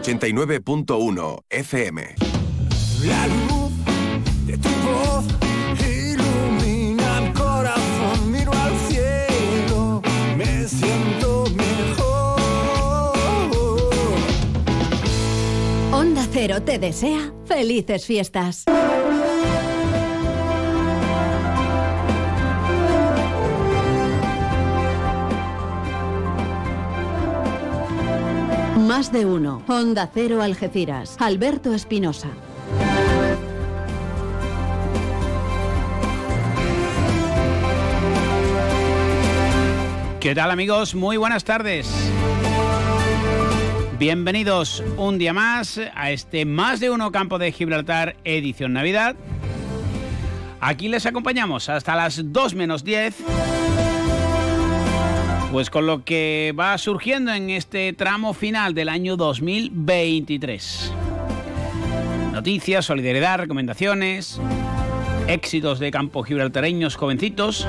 89.1 FM. La luz de tu voz ilumina mi corazón, miro al cielo, me siento mejor. Onda Cero te desea felices fiestas. Más de uno. Onda Cero Algeciras. Alberto Espinosa. ¿Qué tal amigos? Muy buenas tardes. Bienvenidos un día más a este Más de Uno Campo de Gibraltar edición Navidad. Aquí les acompañamos hasta las 2 menos 10. Pues con lo que va surgiendo en este tramo final del año 2023. Noticias, solidaridad, recomendaciones, éxitos de campo gibraltareños jovencitos.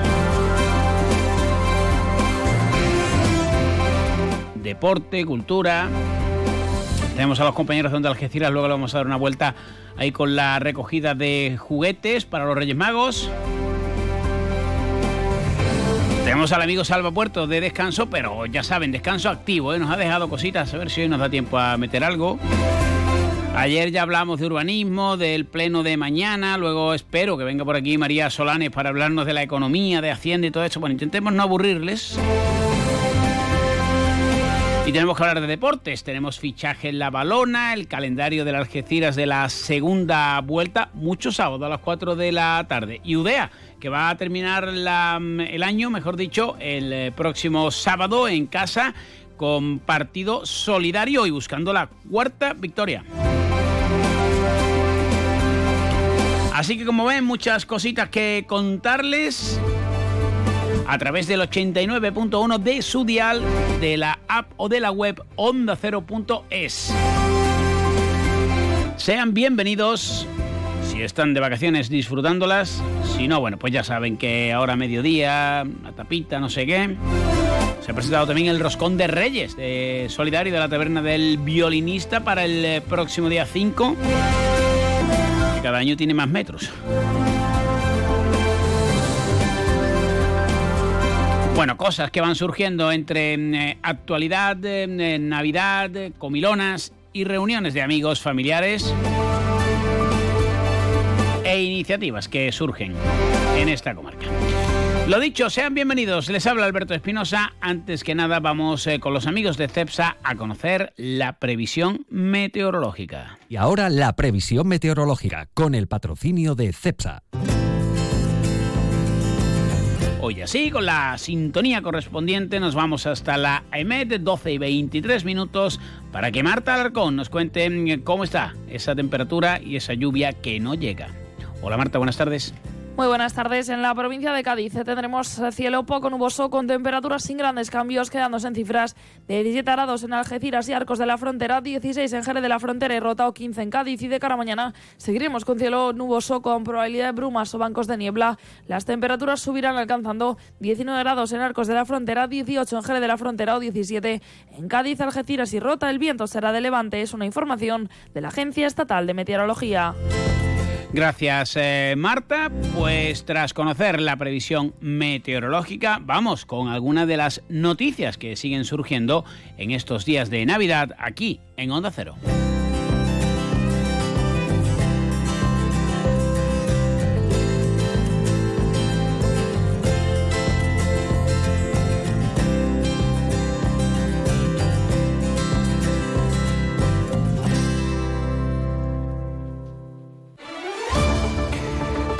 deporte, cultura. Tenemos a los compañeros de Onda Algeciras, luego le vamos a dar una vuelta ahí con la recogida de juguetes para los Reyes Magos. Tenemos al amigo Salva Puerto de descanso, pero ya saben, descanso activo, ¿eh? nos ha dejado cositas, a ver si hoy nos da tiempo a meter algo. Ayer ya hablamos de urbanismo, del pleno de mañana, luego espero que venga por aquí María Solanes para hablarnos de la economía, de Hacienda y todo eso. Bueno, intentemos no aburrirles. Y tenemos que hablar de deportes. Tenemos fichaje en la balona, el calendario de las Algeciras de la segunda vuelta, mucho sábado a las 4 de la tarde. Y Udea, que va a terminar el año, mejor dicho, el eh, próximo sábado en casa con partido solidario y buscando la cuarta victoria. Así que como ven, muchas cositas que contarles a través del 89.1 de su dial, de la app o de la web onda0.es. Sean bienvenidos. Están de vacaciones disfrutándolas, si no, bueno, pues ya saben que ahora mediodía, la tapita, no sé qué. Se ha presentado también el Roscón de Reyes, de Solidario de la Taberna del Violinista para el eh, próximo día 5, que cada año tiene más metros. Bueno, cosas que van surgiendo entre eh, actualidad, eh, Navidad, comilonas y reuniones de amigos, familiares e iniciativas que surgen en esta comarca. Lo dicho, sean bienvenidos. Les habla Alberto Espinosa. Antes que nada, vamos eh, con los amigos de CEPSA a conocer la previsión meteorológica. Y ahora la previsión meteorológica con el patrocinio de CEPSA. Hoy así, con la sintonía correspondiente, nos vamos hasta la EMED, 12 y 23 minutos, para que Marta Alarcón nos cuente mm, cómo está esa temperatura y esa lluvia que no llega. Hola Marta, buenas tardes. Muy buenas tardes. En la provincia de Cádiz tendremos cielo poco nuboso con temperaturas sin grandes cambios, quedándose en cifras de 17 grados en Algeciras y Arcos de la Frontera, 16 en Jerez de la Frontera y Rota o 15 en Cádiz. Y de cara a mañana seguiremos con cielo nuboso con probabilidad de brumas o bancos de niebla. Las temperaturas subirán alcanzando 19 grados en Arcos de la Frontera, 18 en Jerez de la Frontera o 17 en Cádiz, Algeciras y Rota. El viento será de levante. Es una información de la Agencia Estatal de Meteorología. Gracias, eh, Marta. Pues tras conocer la previsión meteorológica, vamos con algunas de las noticias que siguen surgiendo en estos días de Navidad aquí en Onda Cero.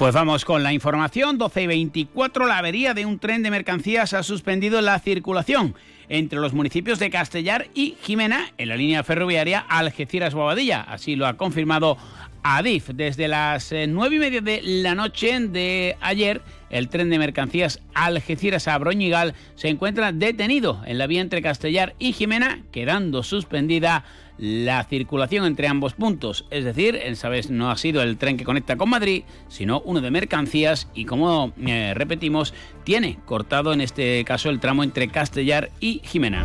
Pues vamos con la información. 12 y 24, la avería de un tren de mercancías ha suspendido la circulación entre los municipios de Castellar y Jimena en la línea ferroviaria Algeciras-Bobadilla. Así lo ha confirmado Adif. Desde las eh, nueve y media de la noche de ayer, el tren de mercancías Algeciras a Broñigal se encuentra detenido en la vía entre Castellar y Jimena, quedando suspendida la circulación entre ambos puntos. Es decir, esa vez no ha sido el tren que conecta con Madrid, sino uno de mercancías y como eh, repetimos, tiene cortado en este caso el tramo entre Castellar y Jimena.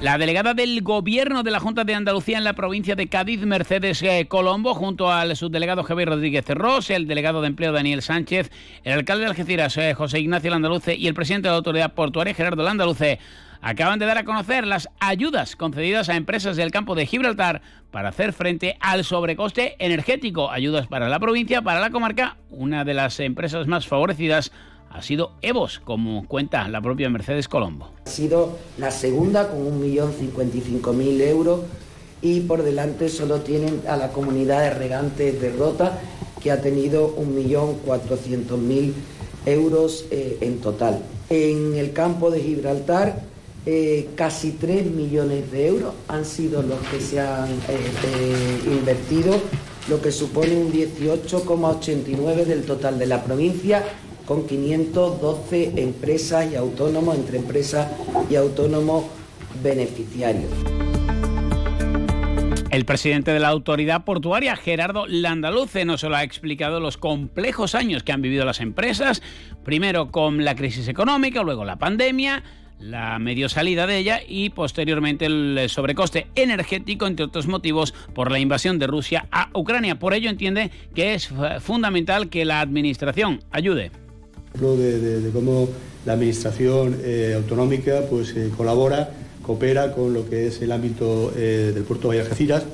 La delegada del Gobierno de la Junta de Andalucía en la provincia de Cádiz, Mercedes eh, Colombo, junto al subdelegado Javier Rodríguez Cerros, el delegado de empleo Daniel Sánchez, el alcalde de Algeciras eh, José Ignacio Landaluce y el presidente de la Autoridad Portuaria Gerardo Landaluce acaban de dar a conocer las ayudas concedidas a empresas del campo de Gibraltar para hacer frente al sobrecoste energético. Ayudas para la provincia, para la comarca, una de las empresas más favorecidas ha sido EVOS, como cuenta la propia Mercedes Colombo. Ha sido la segunda con 1.055.000 euros y por delante solo tienen a la comunidad de regantes de Rota que ha tenido 1.400.000 euros eh, en total. En el campo de Gibraltar eh, casi 3 millones de euros han sido los que se han eh, invertido, lo que supone un 18,89 del total de la provincia con 512 empresas y autónomos, entre empresas y autónomos beneficiarios. El presidente de la autoridad portuaria, Gerardo Landaluce, nos lo ha explicado los complejos años que han vivido las empresas, primero con la crisis económica, luego la pandemia, la medio salida de ella y posteriormente el sobrecoste energético, entre otros motivos, por la invasión de Rusia a Ucrania. Por ello entiende que es fundamental que la administración ayude de, cómo la administración eh, autonómica pues, eh, colabora, coopera con lo que es el ámbito eh, del puerto de Algeciras.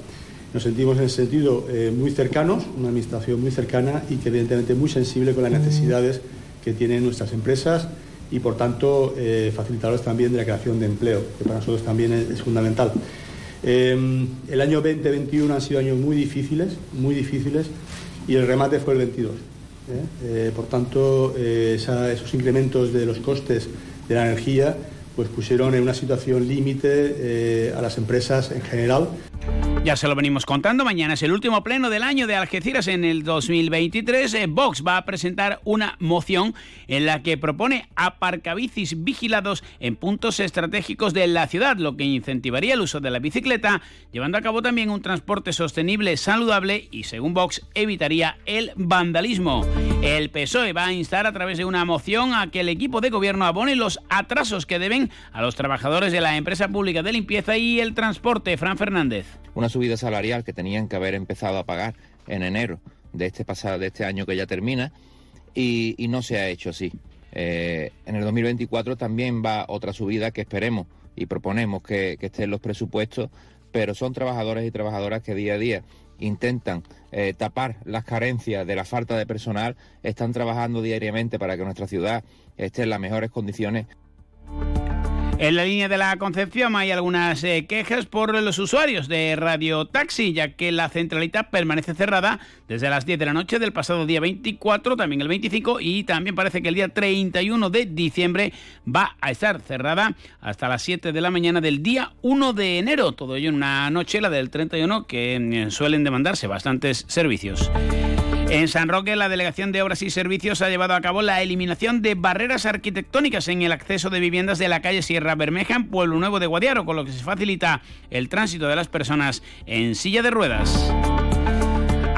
Nos sentimos en ese sentido muy cercanos, una administración muy cercana y que evidentemente muy sensible con las necesidades que tienen nuestras empresas y por tanto facilitadores también de la creación de empleo, que para nosotros también es, fundamental. el año 2021 han sido años muy difíciles, muy difíciles, y el remate fue el 22. ¿eh? Eh, por tanto, eh, esos incrementos de los costes de la energía pues pusieron en una situación límite a las empresas en general. Ya se lo venimos contando, mañana es el último pleno del año de Algeciras en el 2023. Eh, Vox va a presentar una moción en la que propone aparcabicis vigilados en puntos estratégicos de la ciudad, lo que incentivaría el uso de la bicicleta, llevando a cabo también un transporte sostenible, saludable y, según Vox, evitaría el vandalismo. El PSOE va a instar a través de una moción a que el equipo de gobierno abone los atrasos que deben a los trabajadores de la empresa pública de limpieza y el transporte. Fran Fernández subida salarial que tenían que haber empezado a pagar en enero de este pasado, de este año que ya termina, y, no se ha hecho así. Eh, en el 2024 también va otra subida que esperemos y proponemos que, que esté en los presupuestos, pero son trabajadores y trabajadoras que día a día intentan eh, tapar las carencias de la falta de personal, están trabajando diariamente para que nuestra ciudad esté en las mejores condiciones. En la línea de la Concepción hay algunas eh, quejas por los usuarios de Radio Taxi, ya que la centralita permanece cerrada desde las 10 de la noche del pasado día 24, también el 25 y también parece que el día 31 de diciembre va a estar cerrada hasta las 7 de la mañana del día 1 de enero. Todo ello en una noche, la del 31, que eh, suelen demandarse bastantes servicios. En San Roque, la Delegación de Obras y Servicios ha llevado a cabo la eliminación de barreras arquitectónicas en el acceso de viviendas de la calle Sierra Bermeja en Pueblo Nuevo de Guadiaro, con lo que se facilita el tránsito de las personas en silla de ruedas.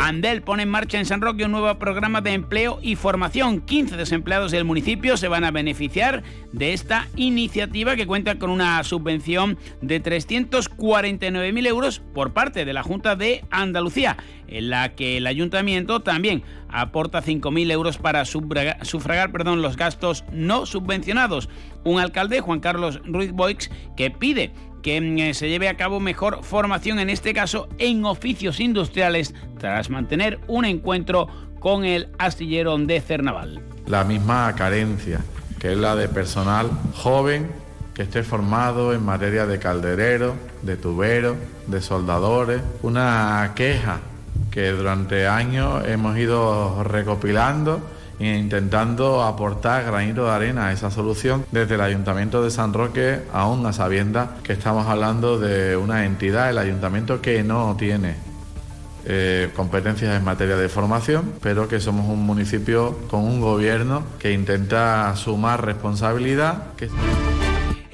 Andel pone en marcha en San Roque un nuevo programa de empleo y formación. 15 desempleados del municipio se van a beneficiar de esta iniciativa que cuenta con una subvención de 349.000 euros por parte de la Junta de Andalucía, en la que el ayuntamiento también aporta 5.000 euros para sufragar, perdón, los gastos no subvencionados. Un alcalde, Juan Carlos Ruiz Boix, que pide que mm, se lleve a cabo mejor formación, en este caso en oficios industriales, tras mantener un encuentro con el astillero de Cernaval. La misma carencia, que es la de personal joven que esté formado en materia de calderero, de tubero, de soldadores, una queja que durante años hemos ido recopilando intentando aportar granito de arena a esa solución desde el Ayuntamiento de San Roque, aún a sabiendas que estamos hablando de una entidad, el Ayuntamiento, que no tiene eh, competencias en materia de formación, pero que somos un municipio con un gobierno que intenta sumar responsabilidad.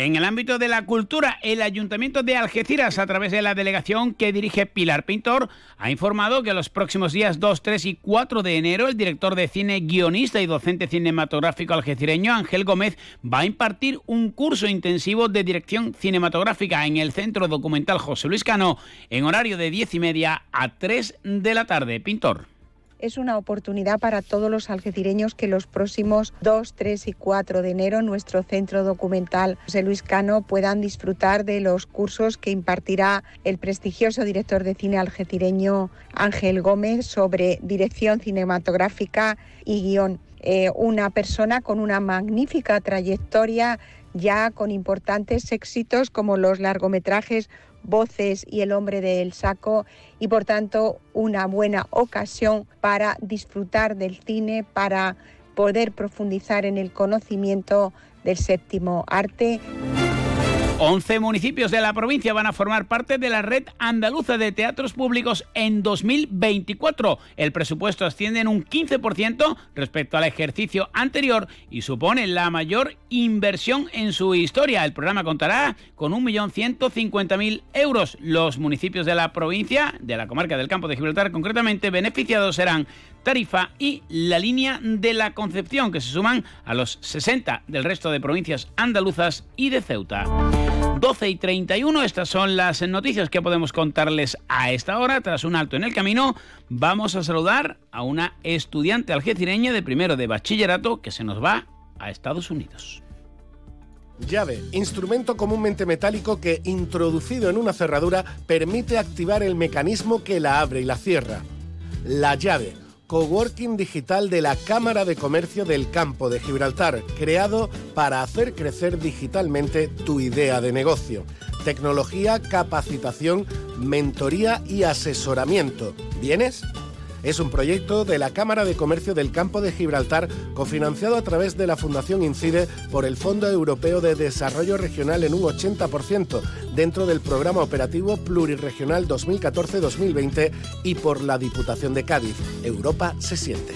En el ámbito de la cultura, el Ayuntamiento de Algeciras, a través de la delegación que dirige Pilar Pintor, ha informado que los próximos días 2, 3 y 4 de enero, el director de cine, guionista y docente cinematográfico algecireño Ángel Gómez va a impartir un curso intensivo de dirección cinematográfica en el Centro Documental José Luis Cano, en horario de 10 y media a 3 de la tarde. Pintor es una oportunidad para todos los algecireños que los próximos 2, 3 y 4 de enero nuestro centro documental José Luis Cano puedan disfrutar de los cursos que impartirá el prestigioso director de cine algecireño Ángel Gómez sobre dirección cinematográfica y guion. Eh, una persona con una magnífica trayectoria ya con importantes éxitos como los largometrajes Voces y El hombre del saco y por tanto una buena ocasión para disfrutar del cine, para poder profundizar en el conocimiento del séptimo arte. 11 municipios de la provincia van a formar parte de la red andaluza de teatros públicos en 2024. El presupuesto asciende en un 15% respecto al ejercicio anterior y supone la mayor inversión en su historia. El programa contará con 1.150.000 euros. Los municipios de la provincia, de la comarca del Campo de Gibraltar concretamente, beneficiados serán Tarifa y la línea de la Concepción, que se suman a los 60 del resto de provincias andaluzas y de Ceuta. 12 y 31, estas son las noticias que podemos contarles a esta hora. Tras un alto en el camino, vamos a saludar a una estudiante algecireña de primero de bachillerato que se nos va a Estados Unidos. Llave, instrumento comúnmente metálico que, introducido en una cerradura, permite activar el mecanismo que la abre y la cierra. La llave, coworking digital de la Cámara de Comercio del Campo de Gibraltar, creado para hacer crecer digitalmente tu idea de negocio. Tecnología, capacitación, mentoría y asesoramiento. ¿Vienes? Es un proyecto de la Cámara de Comercio del Campo de Gibraltar, cofinanciado a través de la Fundación Incide por el Fondo Europeo de Desarrollo Regional en un 80%, dentro del Programa Operativo Pluriregional 2014-2020 y por la Diputación de Cádiz. Europa se siente.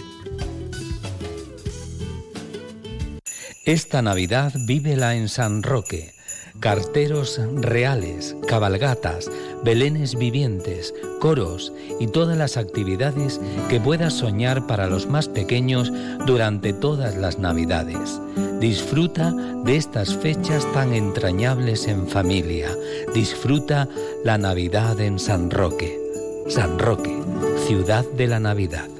Esta Navidad vívela en San Roque carteros reales, cabalgatas, belenes vivientes, coros y todas las actividades que puedas soñar para los más pequeños durante todas las Navidades. Disfruta de estas fechas tan entrañables en familia. Disfruta la Navidad en San Roque. San Roque, ciudad de la Navidad.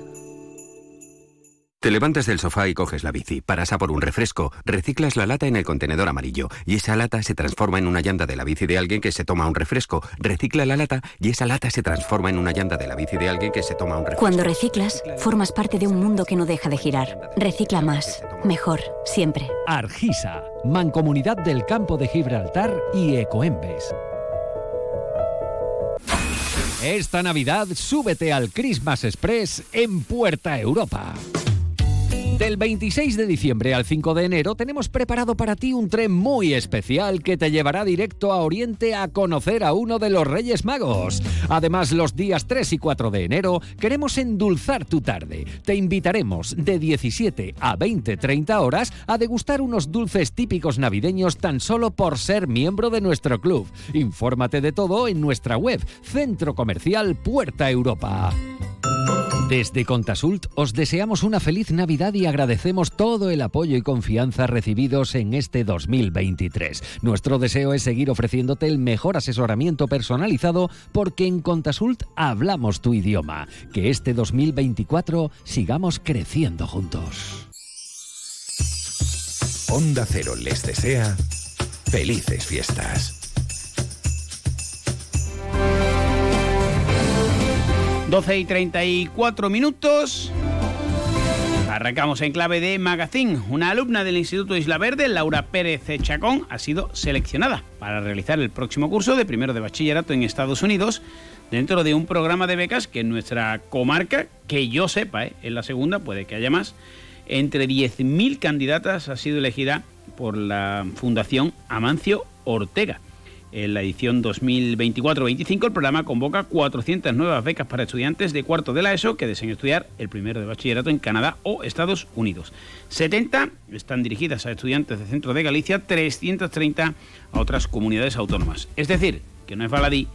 Te levantas del sofá y coges la bici, paras a por un refresco, reciclas la lata en el contenedor amarillo y esa lata se transforma en una llanta de la bici de alguien que se toma un refresco, recicla la lata y esa lata se transforma en una llanta de la bici de alguien que se toma un refresco. Cuando reciclas, formas parte de un mundo que no deja de girar. Recicla más, mejor, siempre. Argisa, Mancomunidad del Campo de Gibraltar y Ecoembes. Esta Navidad súbete al Christmas Express en Puerta Europa. Del 26 de diciembre al 5 de enero tenemos preparado para ti un tren muy especial que te llevará directo a Oriente a conocer a uno de los Reyes Magos. Además, los días 3 y 4 de enero queremos endulzar tu tarde. Te invitaremos de 17 a 20-30 horas a degustar unos dulces típicos navideños tan solo por ser miembro de nuestro club. Infórmate de todo en nuestra web, Centro Comercial Puerta Europa. Desde Contasult os deseamos una feliz Navidad y agradecemos todo el apoyo y confianza recibidos en este 2023. Nuestro deseo es seguir ofreciéndote el mejor asesoramiento personalizado porque en Contasult hablamos tu idioma. Que este 2024 sigamos creciendo juntos. Onda Cero les desea felices fiestas. 12 y 34 minutos. Arrancamos en clave de Magazine. Una alumna del Instituto Isla Verde, Laura Pérez Chacón, ha sido seleccionada para realizar el próximo curso de primero de bachillerato en Estados Unidos dentro de un programa de becas que en nuestra comarca, que yo sepa, ¿eh? en la segunda, puede que haya más, entre 10.000 candidatas ha sido elegida por la Fundación Amancio Ortega. En la edición 2024-25 el programa convoca 400 nuevas becas para estudiantes de cuarto de la ESO que deseen estudiar el primero de bachillerato en Canadá o Estados Unidos. 70 están dirigidas a estudiantes de centro de Galicia, 330 a otras comunidades autónomas. Es decir, que no es baladí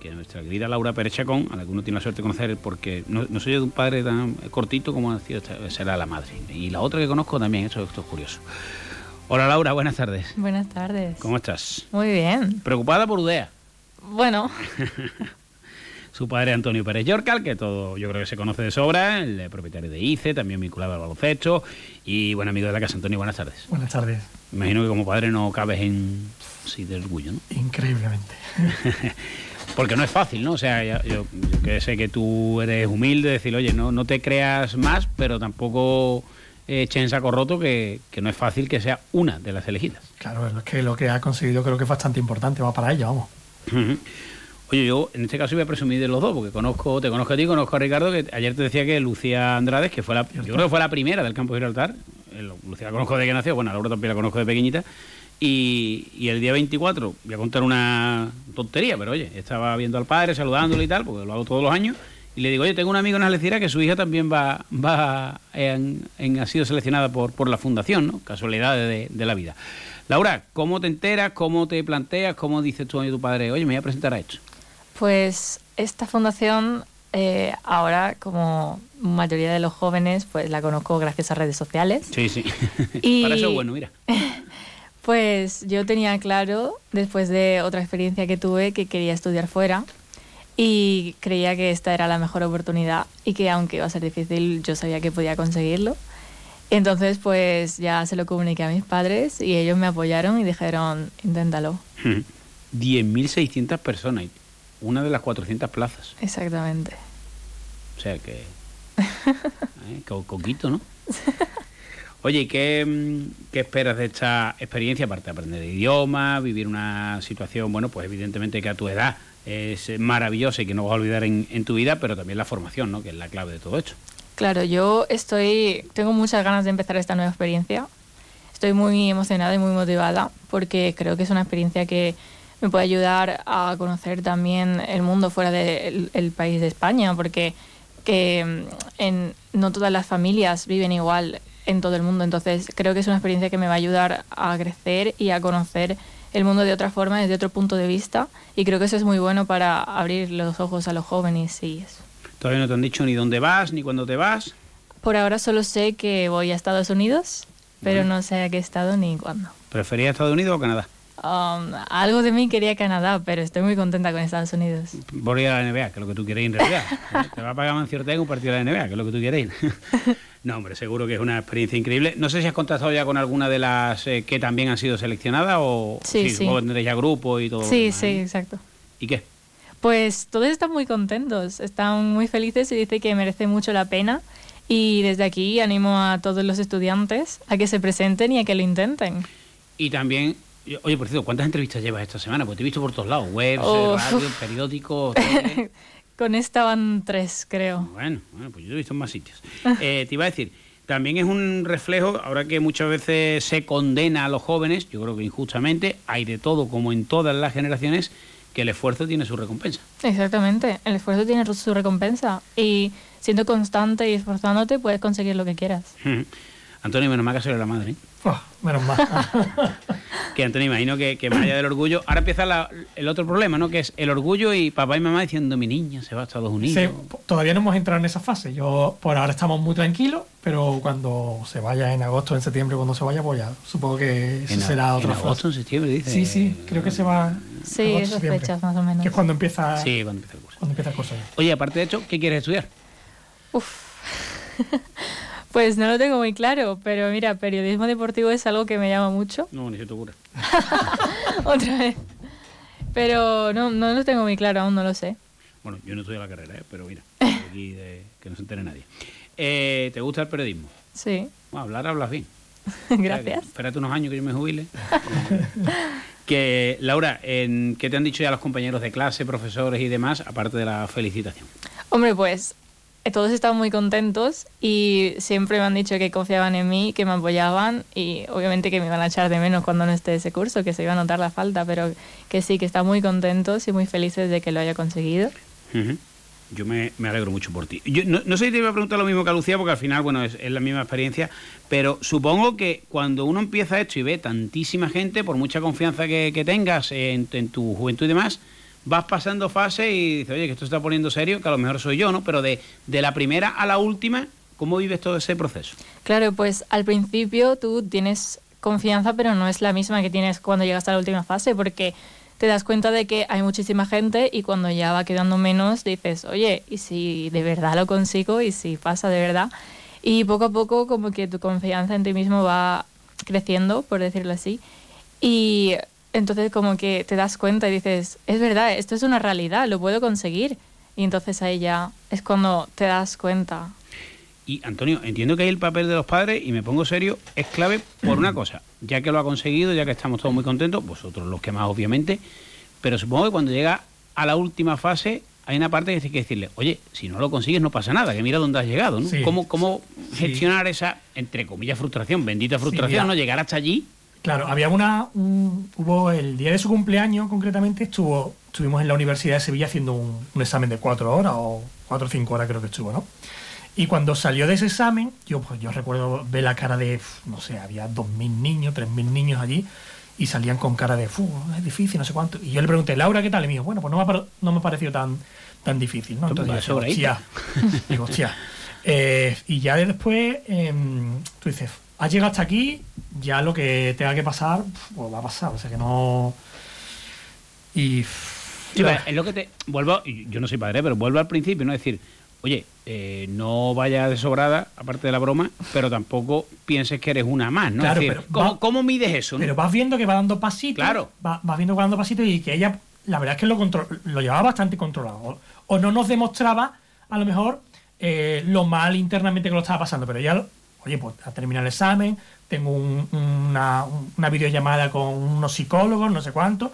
que nuestra querida Laura Pérez Chacón, a la que uno tiene la suerte de conocer porque no, no soy de un padre tan cortito como ha sido, será la madre. Y la otra que conozco también, eso esto es curioso. Hola Laura, buenas tardes. Buenas tardes. ¿Cómo estás? Muy bien. ¿Preocupada por Udea? Bueno, Su padre Antonio Pérez Yorcal, que todo yo creo que se conoce de sobra, el propietario de ICE, también vinculado al baloncesto y buen amigo de la casa. Antonio, buenas tardes. Buenas tardes. Imagino que como padre no cabes en... Sí, de orgullo, ¿no? Increíblemente. Porque no es fácil, ¿no? O sea, yo, yo que sé que tú eres humilde, decir, oye, no, no te creas más, pero tampoco eh, eche en saco roto que, que no es fácil que sea una de las elegidas. Claro, es que lo que ha conseguido creo que es bastante importante, va para ella, vamos. Oye, yo en este caso voy a presumir de los dos, porque conozco, te conozco a ti, conozco a Ricardo, que ayer te decía que Lucía Andrades, que fue la, yo creo que fue la primera del campo de Gibraltar, eh, Lucía la conozco desde que nació, bueno, a Laura también la conozco de pequeñita, y, y el día 24, voy a contar una tontería, pero oye, estaba viendo al padre, saludándolo y tal, porque lo hago todos los años, y le digo, oye, tengo un amigo en Algeciras que su hija también va, va en, en- ha sido seleccionada por, por la fundación, ¿no? Casualidades de, de la vida. Laura, ¿cómo te enteras? ¿Cómo te planteas? ¿Cómo dices tú a tu padre, oye, me voy a presentar a esto? pues esta fundación eh, ahora, como mayoría de los jóvenes, pues la conozco gracias a redes sociales. Sí, sí. Y- Para eso es bueno, mira. Pues yo tenía claro, después de otra experiencia que tuve, que quería estudiar fuera y creía que esta era la mejor oportunidad y que aunque iba a ser difícil, yo sabía que podía conseguirlo. Entonces, pues ya se lo comuniqué a mis padres y ellos me apoyaron y dijeron, inténtalo. 10.600 personas, una de las 400 plazas. Exactamente. O sea que. ¿eh? Co- Coquito, ¿no? Oye, ¿y qué, mm, qué esperas de esta experiencia? Aparte de aprender idioma, vivir una situación, bueno, pues evidentemente que a tu edad es maravillosa y que no vas a olvidar en, en tu vida, pero también la formación, ¿no? Que es la clave de todo esto. Claro, yo estoy, tengo muchas ganas de empezar esta nueva experiencia. Estoy muy emocionada y muy motivada porque creo que es una experiencia que me puede ayudar a conocer también el mundo fuera del el país de España, porque que en, no todas las familias viven igual en todo el mundo. Entonces creo que es una experiencia que me va a ayudar a crecer y a conocer el mundo de otra forma, desde otro punto de vista. Y creo que eso es muy bueno para abrir los ojos a los jóvenes y eso. Todavía no te han dicho ni dónde vas, ni cuándo te vas. Por ahora solo sé que voy a Estados Unidos, pero no sé a qué estado ni cuándo. ¿Preferías Estados Unidos o Canadá? Um, algo de mí quería Canadá, pero estoy muy contenta con Estados Unidos. Ir a la NBA, que es lo que tú quieres ir en realidad. Te va a pagar Mancio Ortega un partido de la NBA, que es lo que tú quieres ir. No, hombre, seguro que es una experiencia increíble. No sé si has contactado ya con alguna de las eh, que también han sido seleccionadas o Sí, tendréis ya grupo y todo. Sí, demás, sí, ¿eh? exacto. ¿Y qué? Pues todos están muy contentos, están muy felices y dice que merece mucho la pena. Y desde aquí animo a todos los estudiantes a que se presenten y a que lo intenten. Y también, oye, por cierto, ¿cuántas entrevistas llevas esta semana? Pues te he visto por todos lados, webs, Oh. radio, periódicos. Con esta van tres, creo. Bueno, bueno, pues yo te he visto en más sitios. Eh, te iba a decir, también es un reflejo, ahora que muchas veces se condena a los jóvenes, yo creo que injustamente, hay de todo, como en todas las generaciones, que el esfuerzo tiene su recompensa. Exactamente, el esfuerzo tiene su recompensa y siendo constante y esforzándote puedes conseguir lo que quieras. Antonio, menos mal que soy la madre. ¿eh? Oh, menos mal. Que Antonio, imagino que, que más allá del orgullo, ahora empieza la- el otro problema, ¿no? Que es el orgullo y papá y mamá diciendo, mi niña se va a Estados Unidos. Sí, todavía no hemos entrado en esa fase. Yo por ahora estamos muy tranquilos, pero cuando se vaya en agosto, en septiembre, cuando se vaya, pues ya supongo que eso En, será otra en fase. agosto, en septiembre, dice. Sí, sí, creo que se va. Sí, esas fechas más o menos. Que es cuando empieza, Sí, cuando empieza el curso. cuando empieza el curso. Oye, aparte de esto, ¿qué quieres estudiar? Pues no lo tengo muy claro, pero mira, periodismo deportivo es algo que me llama mucho. No, ni se te ocurre. Otra vez. Pero no, no lo tengo muy claro, aún no lo sé. Bueno, yo no estudio la carrera, ¿eh? pero mira, aquí de- que no se entere nadie. Eh, ¿Te gusta el periodismo? Sí, Bueno, hablar hablas bien. gracias. Espérate unos años que yo me jubile. que, Laura, en, ¿qué te han dicho ya los compañeros de clase, profesores y demás, aparte de la felicitación? Hombre, pues todos estaban muy contentos y siempre me han dicho que confiaban en mí, que me apoyaban y obviamente que me iban a echar de menos cuando no esté ese curso, que se iba a notar la falta, pero que sí, que están muy contentos y muy felices de que lo haya conseguido. Yo me, alegro mucho por ti. Yo no, sé si te iba a preguntar lo mismo que a Lucía, porque al final, bueno, es, la misma experiencia, pero supongo que cuando uno empieza esto y ve tantísima gente, por mucha confianza que, que tengas en, en tu juventud y demás, vas pasando fase y dices, oye, que esto se está poniendo serio, que a lo mejor soy yo, ¿no? Pero de, de la primera a la última, ¿cómo vives todo ese proceso? Claro, pues al principio tú tienes confianza, pero no es la misma que tienes cuando llegas a la última fase, porque te das cuenta de que hay muchísima gente y cuando ya va quedando menos dices, oye, ¿y si de verdad lo consigo? ¿Y si pasa de verdad? Y poco a poco como que tu confianza en ti mismo va creciendo, por decirlo así. Y entonces como que te das cuenta y dices, es verdad, esto es una realidad, lo puedo conseguir. Y entonces ahí ya es cuando te das cuenta. Y Antonio, entiendo que ahí el papel de los padres, y me pongo serio, es clave por una cosa, ya que lo ha conseguido, ya que estamos todos muy contentos, vosotros los que más obviamente, pero supongo que cuando llega a la última fase hay una parte que hay que decirle, oye, si no lo consigues no pasa nada, que mira dónde has llegado, ¿no? Sí. ¿Cómo, cómo Sí. gestionar esa, entre comillas, frustración, bendita frustración. ¿no? Llegar hasta allí. Claro, había una. un- hubo el día de su cumpleaños, concretamente, estuvo estuvimos en la Universidad de Sevilla haciendo un, un examen de cuatro horas o cuatro o cinco horas, creo que estuvo, ¿no? Y cuando salió de ese examen, yo, pues, yo recuerdo ver la cara de, no sé, había dos mil niños, tres mil niños allí, y salían con cara de, "Fu, es difícil, no sé cuánto. Y yo le pregunté, Laura, ¿qué tal? Y me dijo, bueno, pues no me ha, no me ha parecido tan, tan difícil, ¿no? Entonces, sobradita. hostia, digo, hostia. Eh, y ya después, em, tú dices, has llegado hasta aquí, ya lo que tenga que pasar, pues va a pasar. O sea que no. Y. Sí, es lo que te. Vuelvo, yo no soy padre, pero vuelvo al principio, ¿no? Es decir, oye, eh, no vayas de sobrada, aparte de la broma, pero tampoco pienses que eres una más, ¿no? Claro, es decir, pero ¿cómo, va- cómo mides eso? no? Pero vas viendo que va dando pasitos. Claro. va- Vas viendo que va dando pasitos y que ella, la verdad es que lo, lo llevaba bastante controlado. O, o no nos demostraba, a lo mejor, eh, lo mal internamente que lo estaba pasando. Pero ella, oye, pues ha terminado el examen, tengo un- una, una videollamada con unos psicólogos, no sé cuánto.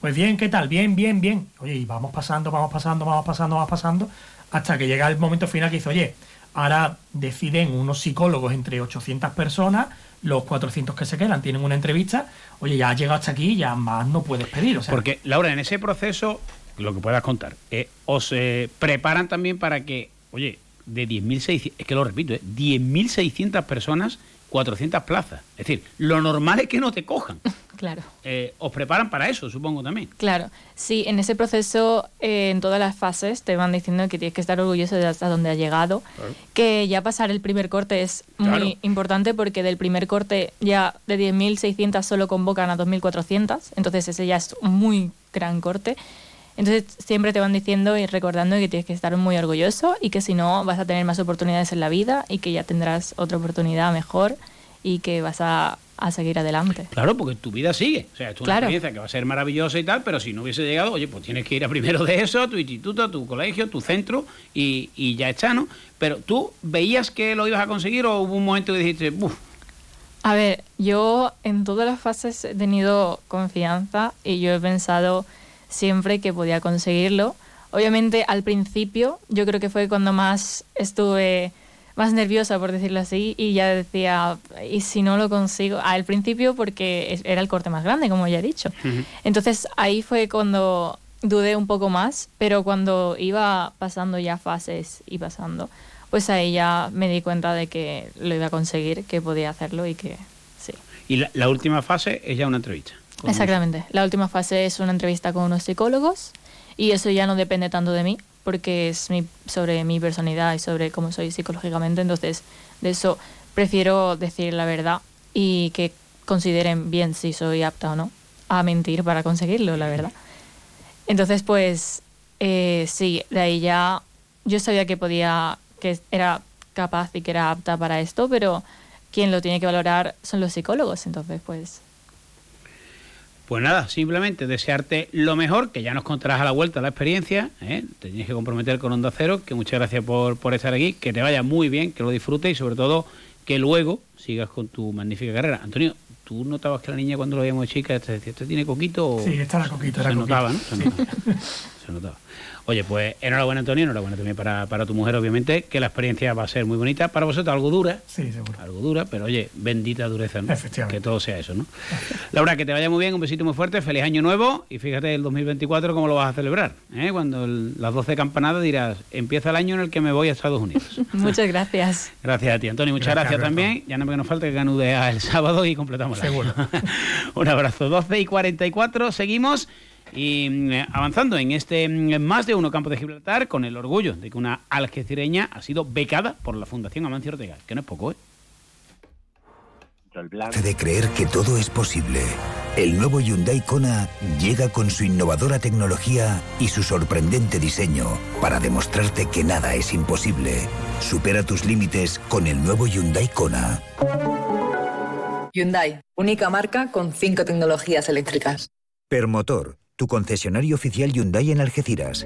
Pues bien, ¿qué tal? Bien, bien, bien. Oye, y vamos pasando, vamos pasando, vamos pasando, vamos pasando, hasta que llega el momento final que dice, oye, ahora deciden unos psicólogos entre 800 personas, los 400 que se quedan tienen una entrevista, oye, ya has llegado hasta aquí, ya más no puedes pedir. O sea, Porque, Laura, en ese proceso, lo que puedas contar, eh, os preparan también para que, oye, de 10.600, es que lo repito, eh, 10.600 personas, 400 plazas. Es decir, lo normal es que no te cojan. Claro. Eh, os preparan para eso, supongo también. Claro, sí, en ese proceso, eh, en todas las fases, te van diciendo que tienes que estar orgulloso de hasta dónde has llegado, que ya pasar el primer corte es muy Claro. importante porque del primer corte ya de 10.600 solo convocan a 2.400, entonces ese ya es un muy gran corte. Entonces siempre te van diciendo y recordando que tienes que estar muy orgulloso y que si no vas a tener más oportunidades en la vida y que ya tendrás otra oportunidad mejor y que vas a, a seguir adelante. Claro, porque tu vida sigue. O sea, es una Claro. experiencia que va a ser maravillosa y tal, pero si no hubiese llegado, oye, pues tienes que ir a primero de eso, a tu instituto, a tu colegio, tu centro, y, y ya está, ¿no? Pero tú veías que lo ibas a conseguir o hubo un momento que dijiste, "Buf, A ver, yo en todas las fases he tenido confianza y yo he pensado siempre que podía conseguirlo. Obviamente al principio yo creo que fue cuando más estuve más nerviosa, por decirlo así, y ya decía, ¿y si no lo consigo? Al principio porque era el corte más grande, como ya he dicho. Entonces ahí fue cuando dudé un poco más, pero cuando iba pasando ya fases y pasando, pues ahí ya me di cuenta de que lo iba a conseguir, que podía hacerlo y que sí. Y la, la última fase es ya una entrevista. Exactamente. La última fase es una entrevista con unos psicólogos y eso ya no depende tanto de mí porque es sobre mi personalidad y sobre cómo soy psicológicamente. Entonces, de eso prefiero decir la verdad y que consideren bien si soy apta o no a mentir para conseguirlo, la verdad. Entonces, pues eh, sí, de ahí ya yo sabía que podía, que era capaz y que era apta para esto, pero quien lo tiene que valorar son los psicólogos. Entonces, pues Pues nada, simplemente desearte lo mejor, que ya nos contarás a la vuelta la experiencia, ¿eh? te tienes que comprometer con Onda Cero, que muchas gracias por, por estar aquí, que te vaya muy bien, que lo disfrutes y sobre todo que luego sigas con tu magnífica carrera. Antonio, ¿tú notabas que la niña cuando lo veíamos de chica te decía, ¿este tiene coquito? o- Sí, esta era coquito, era Se coquito. notaba, ¿no? Se Sí. notaba. Se notaba. Oye, pues enhorabuena Antonio, enhorabuena también para, para tu mujer, obviamente, que la experiencia va a ser muy bonita. Para vosotros algo dura, Sí, seguro. algo dura, pero oye, bendita dureza, ¿no? Efectivamente. Que todo sea eso, ¿no? Laura, que te vaya muy bien, un besito muy fuerte, feliz año nuevo y fíjate el 2024 cómo lo vas a celebrar. ¿eh? Cuando el- las 12 campanadas dirás, empieza el año en el que me voy a Estados Unidos. Muchas gracias. Gracias a ti, Antonio. Muchas Gracias, gracias, también. Ya no me nos falta que canudea el sábado y completamos la Seguro. Un abrazo. 12 y 44, seguimos. Y mm, avanzando en este mm, más de uno campo de Gibraltar, con el orgullo de que una algecireña ha sido becada por la Fundación Amancio Ortega, que no es poco, ¿eh? de creer que todo es posible. El nuevo Hyundai Kona llega con su innovadora tecnología y su sorprendente diseño para demostrarte que nada es imposible. Supera tus límites con el nuevo Hyundai Kona. Hyundai, única marca con cinco tecnologías eléctricas. Permotor, tu concesionario oficial Hyundai en Algeciras.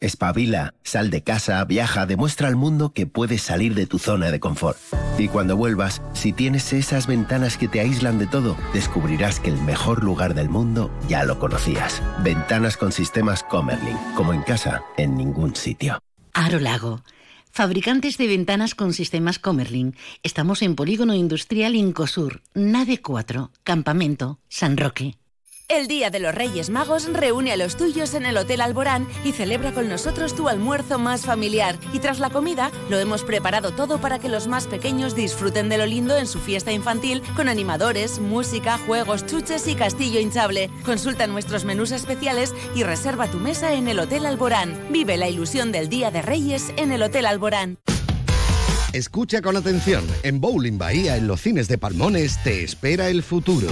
Espabila, sal de casa, viaja, demuestra al mundo que puedes salir de tu zona de confort. Y cuando vuelvas, si tienes esas ventanas que te aíslan de todo, descubrirás que el mejor lugar del mundo ya lo conocías. Ventanas con sistemas Comerlin, como en casa, en ningún sitio. Aro Lago. Fabricantes de ventanas con sistemas Comerlin. Estamos en Polígono Industrial Incosur, Nave 4, Campamento, San Roque. El Día de los Reyes Magos reúne a los tuyos en el Hotel Alborán y celebra con nosotros tu almuerzo más familiar. Y tras la comida, lo hemos preparado todo para que los más pequeños disfruten de lo lindo en su fiesta infantil con animadores, música, juegos, chuches y castillo hinchable. Consulta nuestros menús especiales y reserva tu mesa en el Hotel Alborán. Vive la ilusión del Día de Reyes en el Hotel Alborán. Escucha con atención. En Bowling Bahía, en los cines de Palmones, te espera el futuro.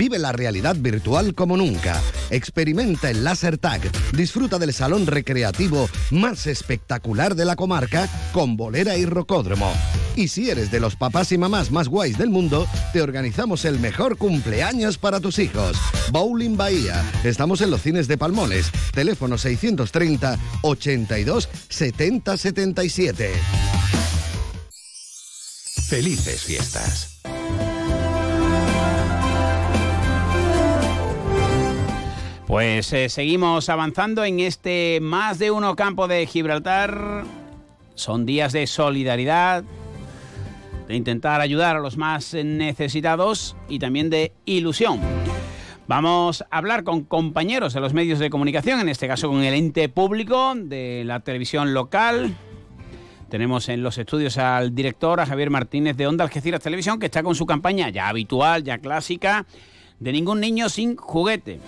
Vive la realidad virtual como nunca. Experimenta el Laser Tag. Disfruta del salón recreativo más espectacular de la comarca con bolera y rocódromo. Y si eres de los papás y mamás más guays del mundo, te organizamos el mejor cumpleaños para tus hijos. Bowling Bahía. Estamos en los cines de Palmones. Teléfono 630 82 70 77. Felices fiestas. Pues eh, seguimos avanzando en este más de uno campo de Gibraltar. Son días de solidaridad, de intentar ayudar a los más necesitados y también de ilusión. Vamos a hablar con compañeros de los medios de comunicación, en este caso con el ente público de la televisión local. Tenemos en los estudios al director, a Javier Martínez de Onda Algeciras Televisión, que está con su campaña ya habitual, ya clásica, de ningún niño sin juguete.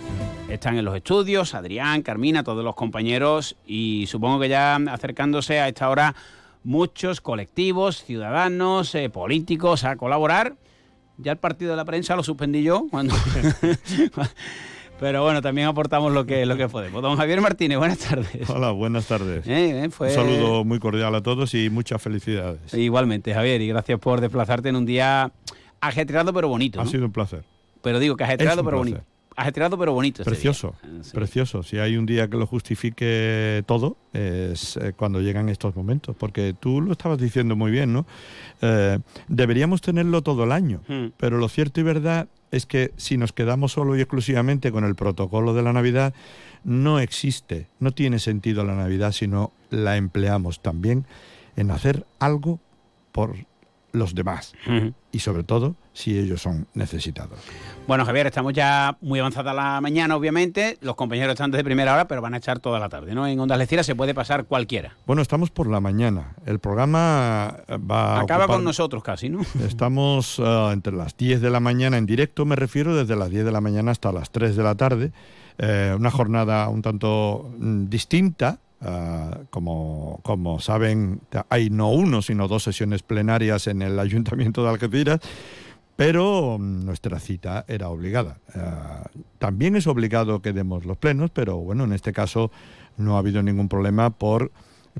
Están en los estudios, Adrián, Carmina, todos los compañeros y supongo que ya acercándose a esta hora muchos colectivos, ciudadanos, eh, políticos a colaborar. Ya el partido de la prensa lo suspendí yo cuando... Pero bueno, también aportamos lo que, lo que podemos. Don Javier Martínez, buenas tardes. Hola, buenas tardes. Eh, eh, fue- Un saludo muy cordial a todos y muchas felicidades. Igualmente, Javier, y gracias por desplazarte en un día ajetreado pero bonito. Ha ¿no? sido un placer. Pero digo que ajetreado pero bonito. Ajetreado pero bonito. Precioso. Sí. precioso. Si hay un día que lo justifique todo, es eh, cuando llegan estos momentos. Porque tú lo estabas diciendo muy bien, ¿no? Eh, deberíamos tenerlo todo el año. Hmm. Pero lo cierto y verdad es que si nos quedamos solo y exclusivamente con el protocolo de la Navidad, no existe, no tiene sentido la Navidad si no la empleamos también en hacer algo por los demás. Y sobre todo si ellos son necesitados. Bueno, Javier, estamos ya muy avanzada la mañana, obviamente. Los compañeros están desde primera hora, pero van a echar toda la tarde, ¿no? En Ondas Leciras se puede pasar cualquiera. Bueno, estamos por la mañana. El programa eh, va a Acaba ocupar- con nosotros casi, ¿no? Estamos eh, entre las 10 de la mañana en directo, me refiero desde las 10 de la mañana hasta las 3 de la tarde. Eh, una jornada un tanto mm, distinta. Ah, como, como saben, hay no uno, sino dos sesiones plenarias en el Ayuntamiento de Algeciras, pero mm, nuestra cita era obligada. Ah, también es obligado que demos los plenos, pero bueno, en este caso no ha habido ningún problema por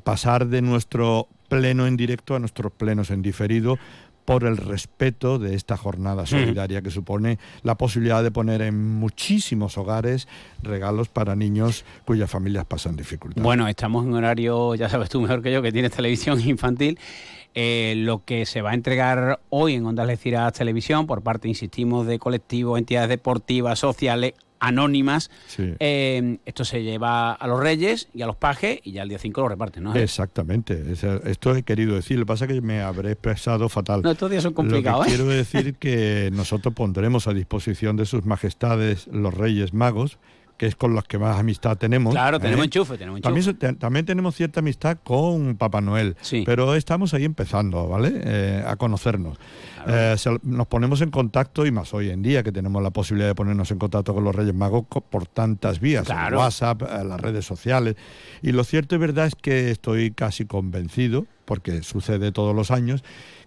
pasar de nuestro pleno en directo a nuestros plenos en diferido por el respeto de esta jornada solidaria que supone la posibilidad de poner en muchísimos hogares regalos para niños cuyas familias pasan dificultades. Bueno, estamos en horario, ya sabes tú mejor que yo, que tienes televisión infantil. Eh, lo que se va a entregar hoy en Ondas Leciras Televisión por parte, insistimos, de colectivos, entidades deportivas, sociales, anónimas, eh, esto se lleva a los reyes y a los pajes y ya el día 5 lo reparten, ¿no? Exactamente. esto he querido decir. Lo que pasa es que me habré expresado fatal. No, estos días son complicados. Lo que ¿eh? quiero decir que nosotros pondremos a disposición de sus majestades los reyes magos que es con los que más amistad tenemos. Claro, tenemos ¿eh? enchufe, tenemos enchufe. También, tenemos cierta amistad con Papá Noel, pero estamos ahí empezando, ¿vale? Eh, a conocernos. Eh, nos ponemos en contacto, y más hoy en día que tenemos la posibilidad de ponernos en contacto con los Reyes Magos por tantas vías, WhatsApp, las redes sociales. Y lo cierto y verdad es que estoy casi convencido, porque sucede todos los años,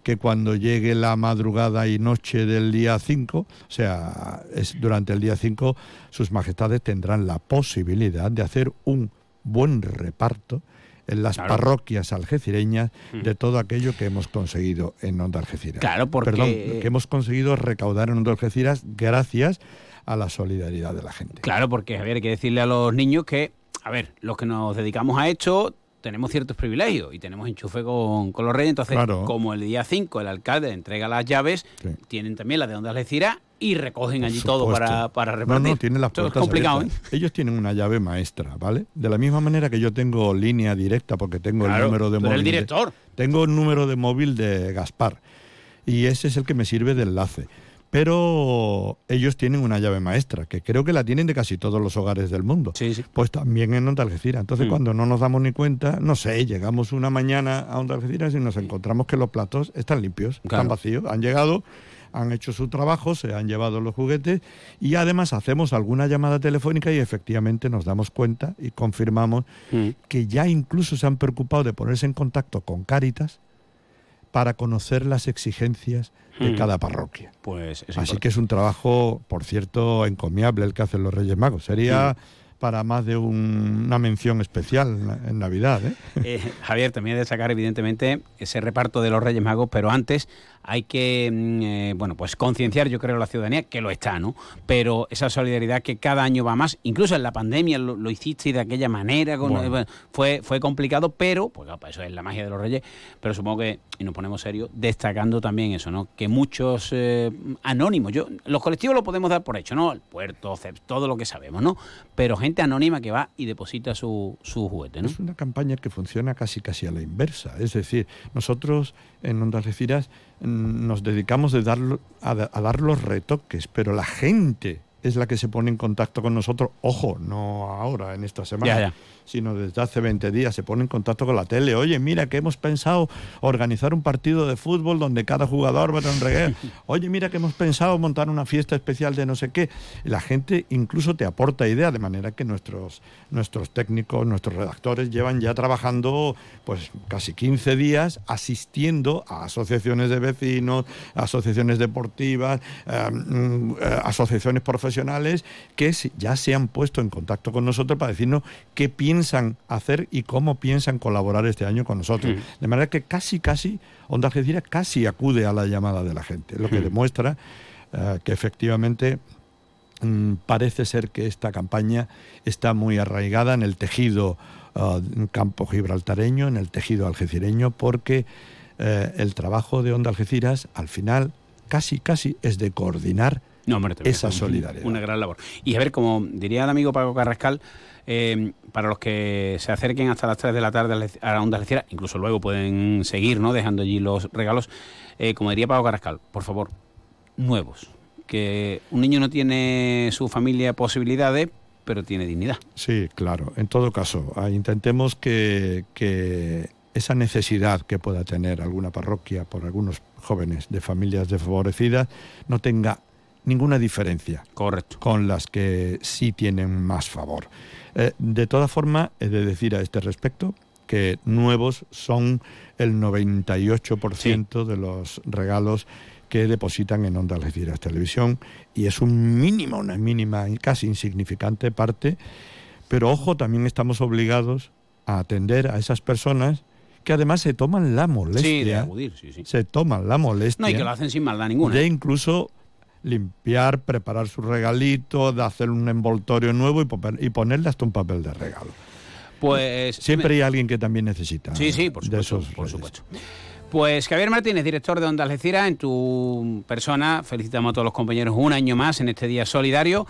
que cuando llegue la madrugada y noche del día 5, o sea, es durante el día 5, sus majestades tendrán la posibilidad de hacer un buen reparto en las parroquias algecireñas mm. de todo aquello que hemos conseguido en Onda Algeciras. Claro, porque... Perdón, que hemos conseguido recaudar en Onda Algeciras gracias a la solidaridad de la gente. Claro, porque, Javier, hay que decirle a los niños que, a ver, los que nos dedicamos a esto tenemos ciertos privilegios y tenemos enchufe con, los reyes. Entonces, como el día 5 el alcalde entrega las llaves, tienen también las de Onda Algeciras y recogen allí todo para, para repartir. No, no, tienen las puertas complicado, ¿eh? Ellos tienen una llave maestra, ¿vale? De la misma manera que yo tengo línea directa porque tengo el número de móvil. el director. tengo el número de móvil de Gaspar y ese es el que me sirve de enlace pero ellos tienen una llave maestra, que creo que la tienen de casi todos los hogares del mundo. Sí, sí. Pues también en Onda Algeciras. Entonces, mm. cuando no nos damos ni cuenta, no sé, llegamos una mañana a Onda Algeciras y nos encontramos que los platos están limpios, están vacíos. Han llegado, han hecho su trabajo, se han llevado los juguetes y además hacemos alguna llamada telefónica y efectivamente nos damos cuenta y confirmamos mm. que ya incluso se han preocupado de ponerse en contacto con Cáritas para conocer las exigencias de hmm. cada parroquia. Pues Así que es un trabajo, por cierto, encomiable el que hacen los Reyes Magos. Sería hmm. para más de una mención especial en Navidad. ¿eh? Eh, Javier, también hay que sacar evidentemente ese reparto de los Reyes Magos, pero antes hay que, mm, eh, bueno, pues concienciar, yo creo, a la ciudadanía, que lo está, ¿no? Pero esa solidaridad que cada año va más, incluso en la pandemia lo, hiciste de aquella manera, eh, fue, fue complicado, pero, pues eso es la magia de los reyes, pero supongo que, y nos ponemos serios, destacando también eso, ¿no? Que muchos eh, anónimos, yo, los colectivos lo podemos dar por hecho, ¿no? El puerto, todo lo que sabemos, ¿no? Pero gente anónima que va y deposita su, su juguete, ¿no? Es una campaña que funciona casi casi a la inversa, es decir, nosotros en Ondas nos dedicamos de dar, a, dar los retoques, pero la gente es la que se pone en contacto con nosotros, ojo, no ahora, en esta semana, sino desde hace 20 días, se pone en contacto con la tele, oye, mira que hemos pensado organizar un partido de fútbol donde cada jugador va a un regalo, oye, mira que hemos pensado montar una fiesta especial de no sé qué, la gente incluso te aporta idea, de manera que nuestros, nuestros técnicos, nuestros redactores llevan ya trabajando pues casi 15 días asistiendo a asociaciones de vecinos, asociaciones deportivas, eh, mm, eh, asociaciones profesionales que ya se han puesto en contacto con nosotros para decirnos qué piensan hacer y cómo piensan colaborar este año con nosotros. De manera que casi, casi, Onda Algeciras casi acude a la llamada de la gente, lo que demuestra eh, que efectivamente mm, parece ser que esta campaña está muy arraigada en el tejido uh, campo gibraltareño, en el tejido algecireño, porque eh, el trabajo de Onda Algeciras al final casi, casi es de coordinar esa solidaridad. Una gran labor. Y a ver, como diría el amigo Paco Carrascal, eh, para los que se acerquen hasta las 3 de la tarde a la Onda Lecera, incluso luego pueden seguir, ¿no? Dejando allí los regalos. Eh, como diría Pablo Carrascal, por favor, nuevos. Que un niño no tiene su familia posibilidades, pero tiene dignidad. Sí, claro. En todo caso, ah, intentemos que, que esa necesidad que pueda tener alguna parroquia por algunos jóvenes de familias desfavorecidas no tenga ninguna diferencia Correcto. con las que sí tienen más favor. Eh, de todas formas, he de decir a este respecto que nuevos son el 98% de los regalos que depositan en Onda Algeciras Televisión y es un mínimo, una mínima y casi insignificante parte, pero ojo, también estamos obligados a atender a esas personas que además se toman la molestia, se toman la molestia, no, y que lo hacen sin maldad ninguna, de incluso limpiar, preparar su regalito, de hacer un envoltorio nuevo y, ponerle hasta un papel de regalo. Pues siempre hay alguien que también necesita. Sí, sí, por supuesto, por supuesto. Pues Javier Martínez, director de Onda Algeciras, en tu persona felicitamos a todos los compañeros un año más en este día solidario.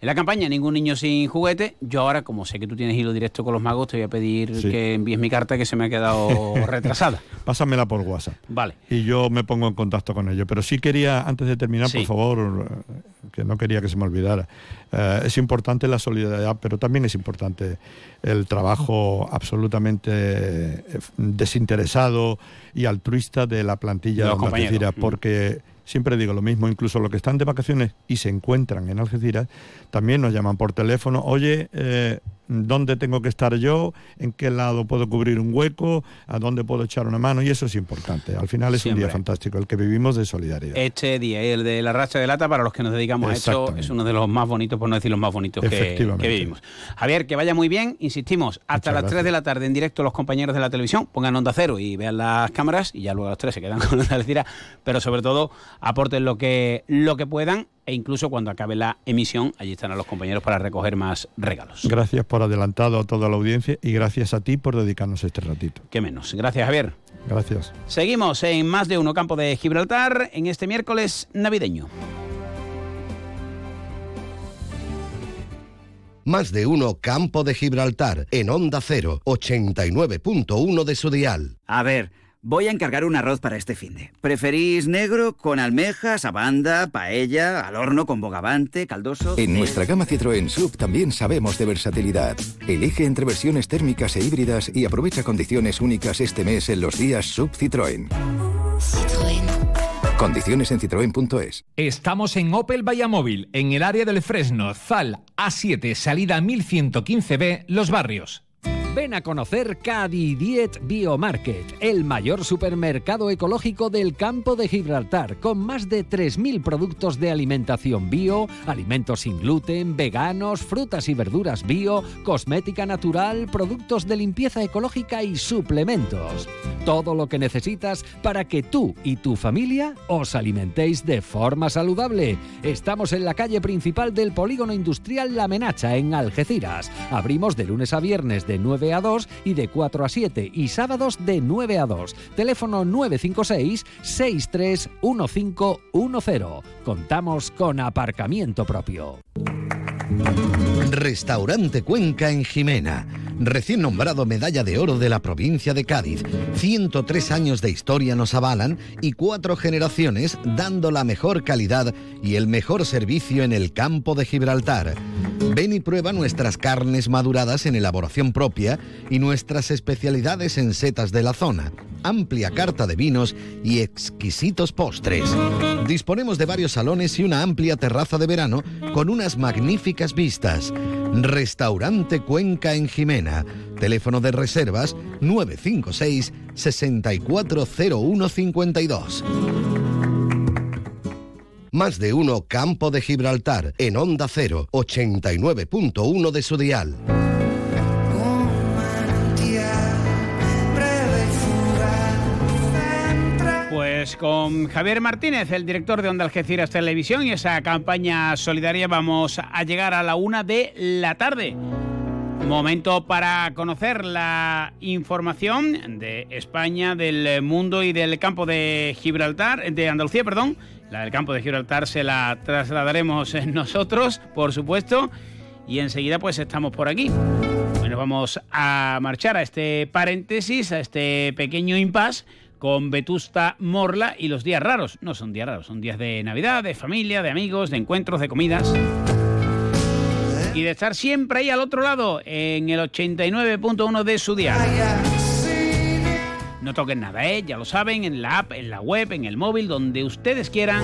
En la campaña Ningún niño sin juguete. Yo ahora, como sé que tú tienes hilo directo con los magos, te voy a pedir Sí. que envíes mi carta que se me ha quedado retrasada. Pásamela por WhatsApp. Vale. Y yo me pongo en contacto con ellos. Pero sí quería, antes de terminar, Sí. por favor, eh, que no quería que se me olvidara. eh, es importante la solidaridad, pero también es importante el trabajo absolutamente eh, desinteresado y altruista de la plantilla De de, Mm. porque siempre digo lo mismo, incluso los que están de vacaciones y se encuentran en Algeciras, también nos llaman por teléfono, oye, eh, ¿dónde tengo que estar yo? ¿En qué lado puedo cubrir un hueco? ¿A dónde puedo echar una mano? Y eso es importante. Al final es un día fantástico, el que vivimos de solidaridad. Este día, el de la racha de lata, para los que nos dedicamos a esto, es uno de los más bonitos, por no decir los más bonitos que, vivimos. Javier, que vaya muy bien, insistimos, hasta Muchas las 3 gracias. de la tarde en directo los compañeros de la televisión, pongan onda cero y vean las cámaras y ya luego a las 3 se quedan con onda Algeciras, pero sobre todo aporten lo que, lo que puedan e incluso cuando acabe la emisión, allí estarán los compañeros para recoger más regalos. Gracias por adelantado a toda la audiencia y gracias a ti por dedicarnos este ratito. Qué menos. Gracias, Javier. Gracias. Seguimos en más de uno campo de Gibraltar en este miércoles navideño. Más de uno Campo de Gibraltar en Onda 0, 89.1 de su dial. A ver, voy a encargar un arroz para este finde. ¿Preferís negro con almejas, abanda, paella, al horno con bogavante, caldoso? En nuestra gama Citroën Sub también sabemos de versatilidad. Elige entre versiones térmicas e híbridas y aprovecha condiciones únicas este mes en los días Sub Citroën. Condiciones en citroen.es. Estamos en Opel Vallamóvil, en el área del Fresno, Zal, A7, salida 1115B, Los Barrios. Ven a conocer Cadidiet Biomarket, el mayor supermercado ecológico del campo de Gibraltar, con más de 3.000 productos de alimentación bio, alimentos sin gluten, veganos, frutas y verduras bio, cosmética natural, productos de limpieza ecológica y suplementos. Todo lo que necesitas para que tú y tu familia os alimentéis de forma saludable. Estamos en la calle principal del polígono industrial La Menacha, en Algeciras. Abrimos de lunes a viernes de 9 a 2 y de 4 a 7 y sábados de 9 a 2. Teléfono 956 631510. Contamos con aparcamiento propio. Restaurante Cuenca en Jimena. Recién nombrado Medalla de Oro de la provincia de Cádiz. 103 años de historia nos avalan y cuatro generaciones dando la mejor calidad y el mejor servicio en el campo de Gibraltar. Ven y prueba nuestras carnes maduradas en elaboración propia y nuestras especialidades en setas de la zona. Amplia carta de vinos y exquisitos postres. Disponemos de varios salones y una amplia terraza de verano con unas magníficas vistas. Restaurante Cuenca en Jimena. Teléfono de reservas 956 640152. Más de uno Campo de Gibraltar en Onda 0, 89.1 de su dial. Pues con Javier Martínez, el director de Onda Algeciras Televisión y esa campaña solidaria vamos a llegar a la una de la tarde. Momento para conocer la información de España, del mundo y del campo de Gibraltar, de Andalucía, perdón. La del campo de Gibraltar se la trasladaremos nosotros, por supuesto. Y enseguida pues estamos por aquí. Bueno, vamos a marchar a este paréntesis, a este pequeño impasse con Vetusta Morla y los días raros. No son días raros, son días de Navidad, de familia, de amigos, de encuentros, de comidas. Y de estar siempre ahí al otro lado, en el 89.1 de su día. No toquen nada, ¿eh? Ya lo saben, en la app, en la web, en el móvil, donde ustedes quieran.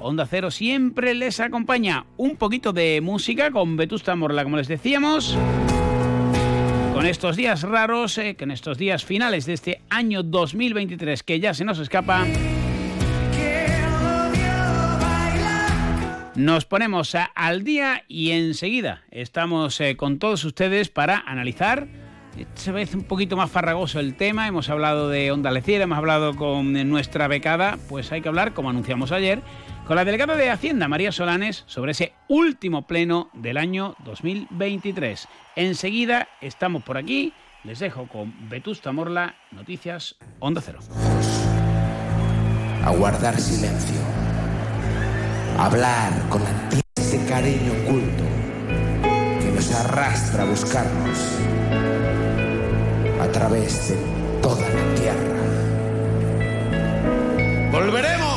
Onda Cero siempre les acompaña un poquito de música con Vetusta Morla, como les decíamos. Con estos días raros, eh, con estos días finales de este año 2023 que ya se nos escapa. Nos ponemos a- al día y enseguida estamos eh, con todos ustedes para analizar esta vez un poquito más farragoso el tema. Hemos hablado de Onda Leciera, hemos hablado con nuestra becada, pues hay que hablar, como anunciamos ayer, con la delegada de Hacienda, María Solanes, sobre ese último pleno del año 2023. Enseguida estamos por aquí. Les dejo con Vetusta Morla, Noticias Onda Cero. a guardar silencio, hablar con de cariño oculto, nos arrastra a buscarnos a través de toda la tierra. ¡Volveremos!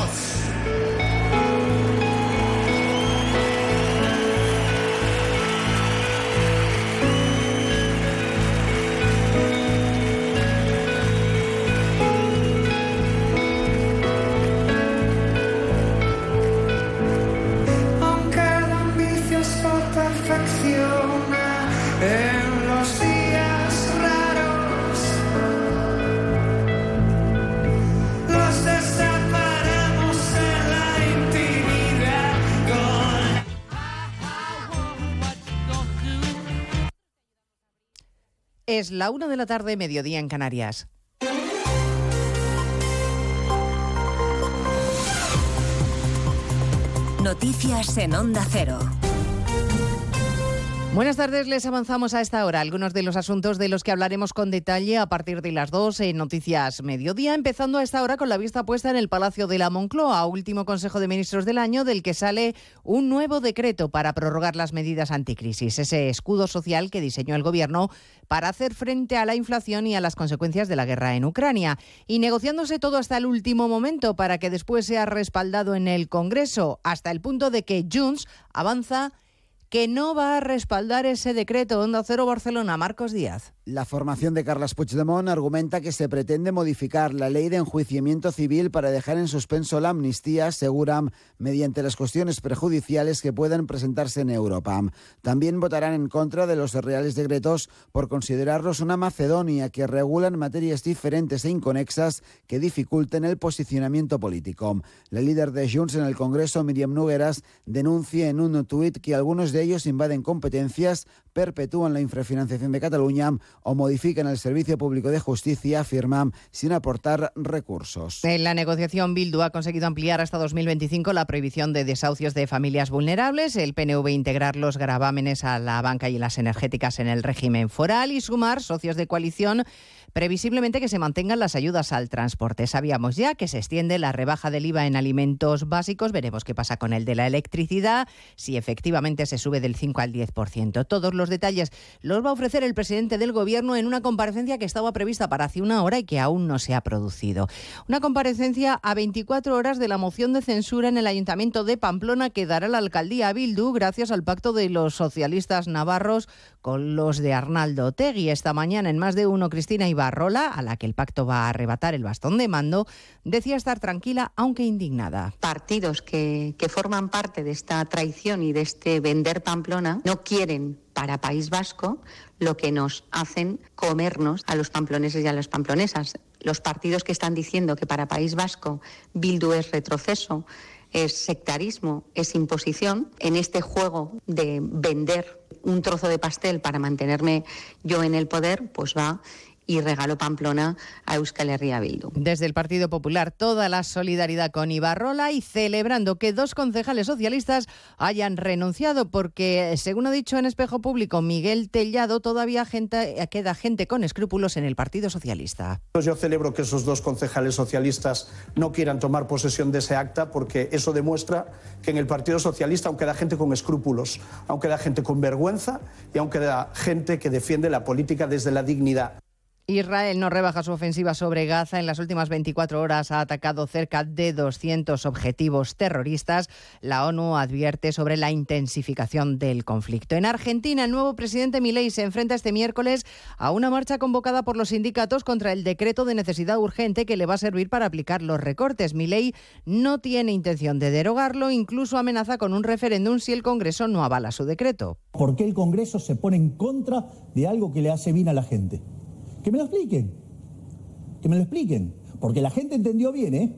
Es la una de la tarde, mediodía en Canarias. Noticias en Onda Cero. Buenas tardes, les avanzamos a esta hora algunos de los asuntos de los que hablaremos con detalle a partir de las 2 en Noticias Mediodía, empezando a esta hora con la vista puesta en el Palacio de la Moncloa, último Consejo de Ministros del año, del que sale un nuevo decreto para prorrogar las medidas anticrisis, ese escudo social que diseñó el Gobierno para hacer frente a la inflación y a las consecuencias de la guerra en Ucrania, y negociándose todo hasta el último momento para que después sea respaldado en el Congreso, hasta el punto de que Junts avanza que no va a respaldar ese decreto. Onda Cero Barcelona, Marcos Díaz. La formación de Carles Puigdemont argumenta que se pretende modificar la ley de enjuiciamiento civil para dejar en suspenso la amnistía, aseguran, mediante las cuestiones prejudiciales que puedan presentarse en Europa. También votarán en contra de los reales decretos por considerarlos una Macedonia que regulan materias diferentes e inconexas que dificulten el posicionamiento político. La líder de Junts en el Congreso, Miriam Nogueras, denuncia en un tuit que algunos de ellos invaden competencias, perpetúan la infrafinanciación de Cataluña o modifican el servicio público de justicia, afirman, sin aportar recursos. En la negociación, Bildu ha conseguido ampliar hasta 2025 la prohibición de desahucios de familias vulnerables, el PNV integrar los gravámenes a la banca y las energéticas en el régimen foral y sumar socios de coalición previsiblemente que se mantengan las ayudas al transporte. Sabíamos ya que se extiende la rebaja del IVA en alimentos básicos. Veremos qué pasa con el de la electricidad, si efectivamente se sube del 5 al 10%. Todos los detalles los va a ofrecer el presidente del Gobierno en una comparecencia que estaba prevista para hace una hora y que aún no se ha producido. Una comparecencia a 24 horas de la moción de censura en el Ayuntamiento de Pamplona que dará la alcaldía a Bildu gracias al pacto de los socialistas navarros con los de Arnaldo Tegui. Esta mañana en más de uno, Cristina Ibarrola, a la que el pacto va a arrebatar el bastón de mando, decía estar tranquila aunque indignada. Partidos que, que forman parte de esta traición y de este vender Pamplona no quieren para País Vasco lo que nos hacen comernos a los pamploneses y a las pamplonesas. Los partidos que están diciendo que para País Vasco Bildu es retroceso, es sectarismo, es imposición, en este juego de vender un trozo de pastel para mantenerme yo en el poder, pues va y regaló Pamplona a Euskal Herria Bildu. Desde el Partido Popular, toda la solidaridad con Ibarrola y celebrando que dos concejales socialistas hayan renunciado, porque, según ha dicho en Espejo Público Miguel Tellado, todavía gente, queda gente con escrúpulos en el Partido Socialista. Pues yo celebro que esos dos concejales socialistas no quieran tomar posesión de ese acta, porque eso demuestra que en el Partido Socialista aún queda gente con escrúpulos, aún queda gente con vergüenza y aún queda gente que defiende la política desde la dignidad. Israel no rebaja su ofensiva sobre Gaza. En las últimas 24 horas ha atacado cerca de 200 objetivos terroristas. La ONU advierte sobre la intensificación del conflicto. En Argentina, el nuevo presidente Milei se enfrenta este miércoles a una marcha convocada por los sindicatos contra el decreto de necesidad urgente que le va a servir para aplicar los recortes. Milei no tiene intención de derogarlo, incluso amenaza con un referéndum si el Congreso no avala su decreto. ¿Por qué el Congreso se pone en contra de algo que le hace bien a la gente? Que me lo expliquen. Que me lo expliquen. Porque la gente entendió bien, ¿eh?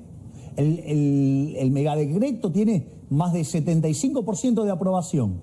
El, el, el megadecreto tiene más de 75% de aprobación.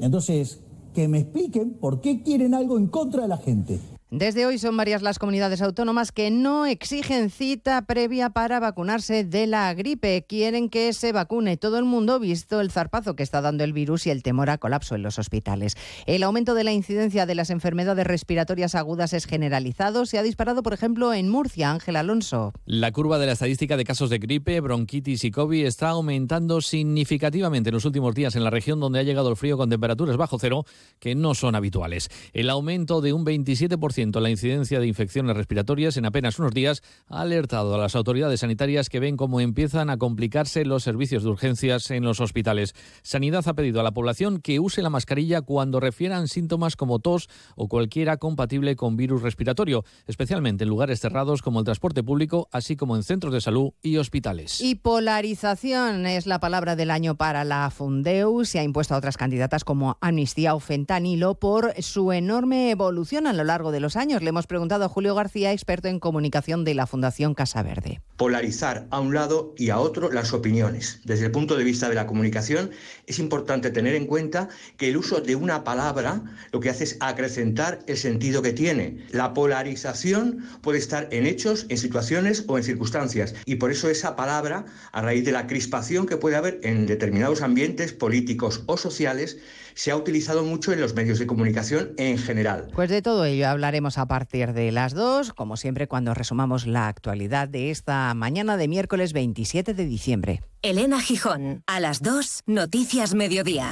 Entonces, que me expliquen por qué quieren algo en contra de la gente. Desde hoy son varias las comunidades autónomas que no exigen cita previa para vacunarse de la gripe. Quieren que se vacune todo el mundo, visto el zarpazo que está dando el virus y el temor a colapso en los hospitales. El aumento de la incidencia de las enfermedades respiratorias agudas es generalizado. Se ha disparado, por ejemplo, en Murcia. Ángel Alonso. La curva de la estadística de casos de gripe, bronquitis y COVID está aumentando significativamente en los últimos días en la región donde ha llegado el frío con temperaturas bajo cero que no son habituales. El aumento de un 27% la incidencia de infecciones respiratorias en apenas unos días ha alertado a las autoridades sanitarias que ven cómo empiezan a complicarse los servicios de urgencias en los hospitales. Sanidad ha pedido a la población que use la mascarilla cuando refieran síntomas como tos o cualquiera compatible con virus respiratorio, especialmente en lugares cerrados como el transporte público, así como en centros de salud y hospitales. Y polarización es la palabra del año para la Fundeu. Se ha impuesto a otras candidatas como Amnistía o Fentanilo por su enorme evolución a lo largo de años. Le hemos preguntado a Julio García, experto en comunicación de la Fundación Casa Verde. Polarizar a un lado y a otro las opiniones. Desde el punto de vista de la comunicación, es importante tener en cuenta que el uso de una palabra lo que hace es acrecentar el sentido que tiene. La polarización puede estar en hechos, en situaciones o en circunstancias. Y por eso esa palabra, a raíz de la crispación que puede haber en determinados ambientes políticos o sociales, se ha utilizado mucho en los medios de comunicación en general. Pues de todo ello hablaremos a partir de las 2, como siempre cuando resumamos la actualidad de esta mañana de miércoles 27 de diciembre. Elena Gijón, a las 2, Noticias Mediodía.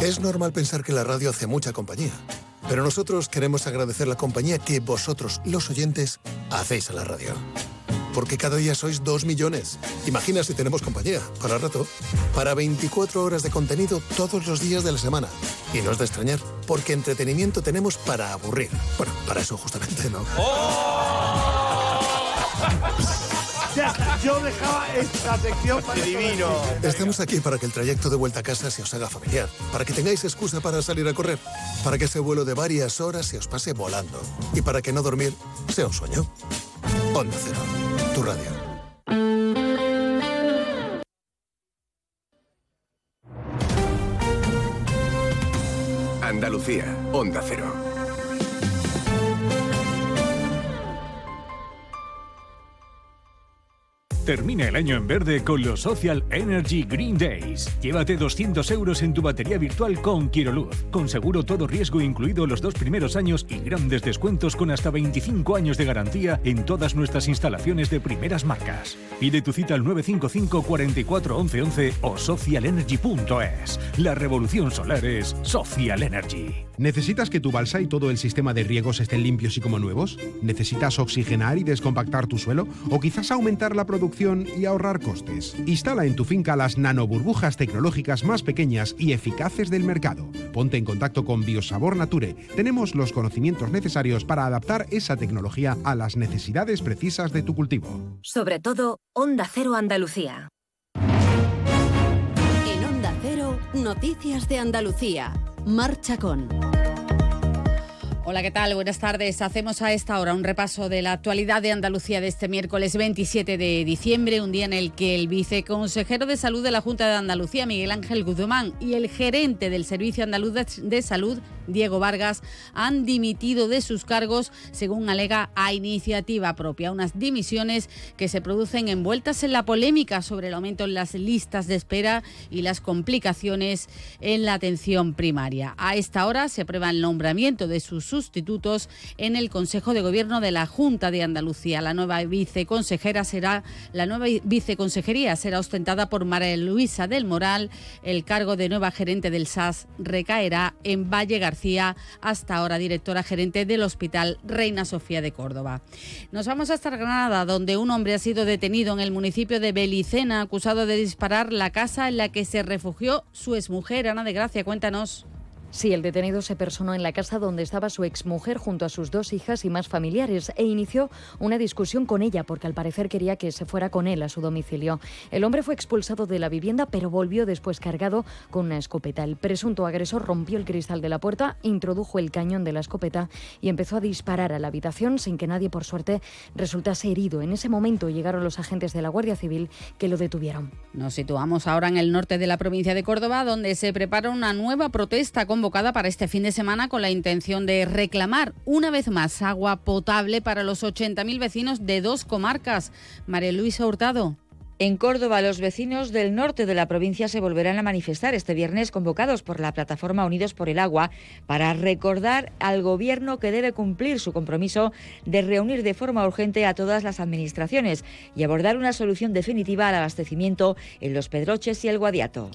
Es normal pensar que la radio hace mucha compañía, pero nosotros queremos agradecer la compañía que vosotros, los oyentes, hacéis a la radio. Porque cada día sois dos millones. Imagina si tenemos compañía, para rato, para 24 horas de contenido todos los días de la semana. Y no es de extrañar, porque entretenimiento tenemos para aburrir. Bueno, para eso justamente, ¿no? Ya, yo dejaba esta sección para divino. Estamos aquí para que el trayecto de vuelta a casa se os haga familiar, para que tengáis excusa para salir a correr, para que ese vuelo de varias horas se os pase volando y para que no dormir sea un sueño. Onda Cero, tu radio. Andalucía, Onda Cero. Termina el año en verde con los Social Energy Green Days. Llévate 200 euros en tu batería virtual con Quiroluz, con seguro todo riesgo incluido los dos primeros años y grandes descuentos con hasta 25 años de garantía en todas nuestras instalaciones de primeras marcas. Pide tu cita al 955 44 11 11 o socialenergy.es. La revolución solar es Social Energy. ¿Necesitas que tu balsa y todo el sistema de riegos estén limpios y como nuevos? ¿Necesitas oxigenar y descompactar tu suelo? ¿O quizás aumentar la producción y ahorrar costes? Instala en tu finca las nanoburbujas tecnológicas más pequeñas y eficaces del mercado. Ponte en contacto con Biosabor Nature. Tenemos los conocimientos necesarios para adaptar esa tecnología a las necesidades precisas de tu cultivo. Sobre todo, Onda Cero Andalucía. En Onda Cero, Noticias de Andalucía. Marcha con. Hola, ¿qué tal? Buenas tardes. Hacemos a esta hora un repaso de la actualidad de Andalucía de este miércoles 27 de diciembre, un día en el que el viceconsejero de Salud de la Junta de Andalucía, Miguel Ángel Guzmán, y el gerente del Servicio Andaluz de Salud, Diego Vargas, han dimitido de sus cargos, según alega a iniciativa propia. Unas dimisiones que se producen envueltas en la polémica sobre el aumento en las listas de espera y las complicaciones en la atención primaria. A esta hora se aprueba el nombramiento de sus sustitutos en el Consejo de Gobierno de la Junta de Andalucía. La nueva viceconsejera será la nueva viceconsejería será ostentada por María Luisa del Moral. El cargo de nueva gerente del SAS recaerá en Valle García, hasta ahora directora gerente del Hospital Reina Sofía de Córdoba. Nos vamos hasta Granada, donde un hombre ha sido detenido en el municipio de Belicena acusado de disparar la casa en la que se refugió su exmujer. Ana de Gracia, cuéntanos. Sí, el detenido se personó en la casa donde estaba su exmujer junto a sus dos hijas y más familiares e inició una discusión con ella porque al parecer quería que se fuera con él a su domicilio. El hombre fue expulsado de la vivienda pero volvió después cargado con una escopeta. El presunto agresor rompió el cristal de la puerta, introdujo el cañón de la escopeta y empezó a disparar a la habitación sin que nadie por suerte resultase herido. En ese momento llegaron los agentes de la Guardia Civil que lo detuvieron. Nos situamos ahora en el norte de la provincia de Córdoba donde se prepara una nueva protesta con convocada para este fin de semana con la intención de reclamar una vez más agua potable para los 80.000 vecinos de dos comarcas. María Luisa Hurtado. En Córdoba, los vecinos del norte de la provincia se volverán a manifestar este viernes convocados por la plataforma Unidos por el Agua para recordar al Gobierno que debe cumplir su compromiso de reunir de forma urgente a todas las administraciones y abordar una solución definitiva al abastecimiento en los Pedroches y el Guadiato.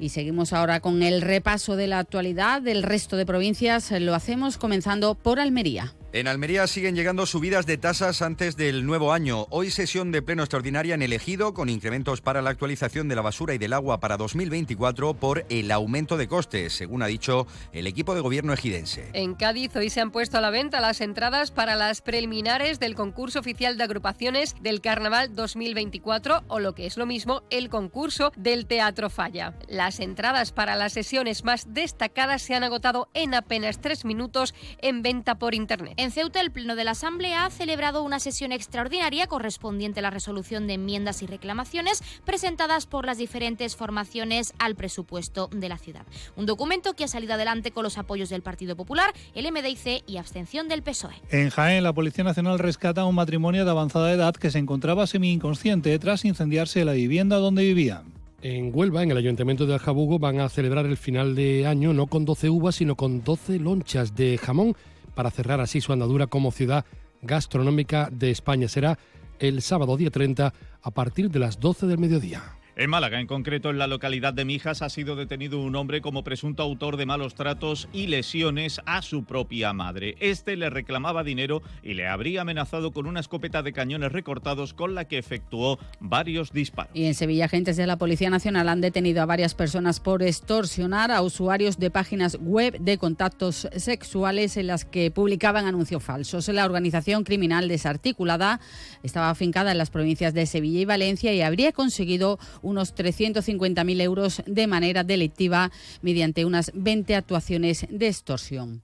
Y seguimos ahora con el repaso de la actualidad del resto de provincias. Lo hacemos comenzando por Almería. En Almería siguen llegando subidas de tasas antes del nuevo año. Hoy sesión de pleno extraordinaria en el Ejido con incrementos para la actualización de la basura y del agua para 2024 por el aumento de costes, según ha dicho el equipo de gobierno ejidense. En Cádiz hoy se han puesto a la venta las entradas para las preliminares del concurso oficial de agrupaciones del Carnaval 2024 o lo que es lo mismo, el concurso del Teatro Falla. Las entradas para las sesiones más destacadas se han agotado en apenas tres minutos en venta por internet. Ceuta, el Pleno de la Asamblea ha celebrado una sesión extraordinaria correspondiente a la resolución de enmiendas y reclamaciones presentadas por las diferentes formaciones al presupuesto de la ciudad. Un documento que ha salido adelante con los apoyos del Partido Popular, el MDIC y abstención del PSOE. En Jaén, la Policía Nacional rescata a un matrimonio de avanzada edad que se encontraba semi-inconsciente tras incendiarse la vivienda donde vivían. En Huelva, en el Ayuntamiento de Aljabugo, van a celebrar el final de año no con 12 uvas, sino con 12 lonchas de jamón para cerrar así su andadura como ciudad gastronómica de España. Será el sábado día 30 a partir de las 12 del mediodía. En Málaga, en concreto en la localidad de Mijas, ha sido detenido un hombre como presunto autor de malos tratos y lesiones a su propia madre. Este le reclamaba dinero y le habría amenazado con una escopeta de cañones recortados con la que efectuó varios disparos. Y en Sevilla, agentes de la Policía Nacional han detenido a varias personas por extorsionar a usuarios de páginas web de contactos sexuales en las que publicaban anuncios falsos. La organización criminal desarticulada estaba afincada en las provincias de Sevilla y Valencia y habría conseguido unos 350.000 euros de manera delictiva mediante unas 20 actuaciones de extorsión.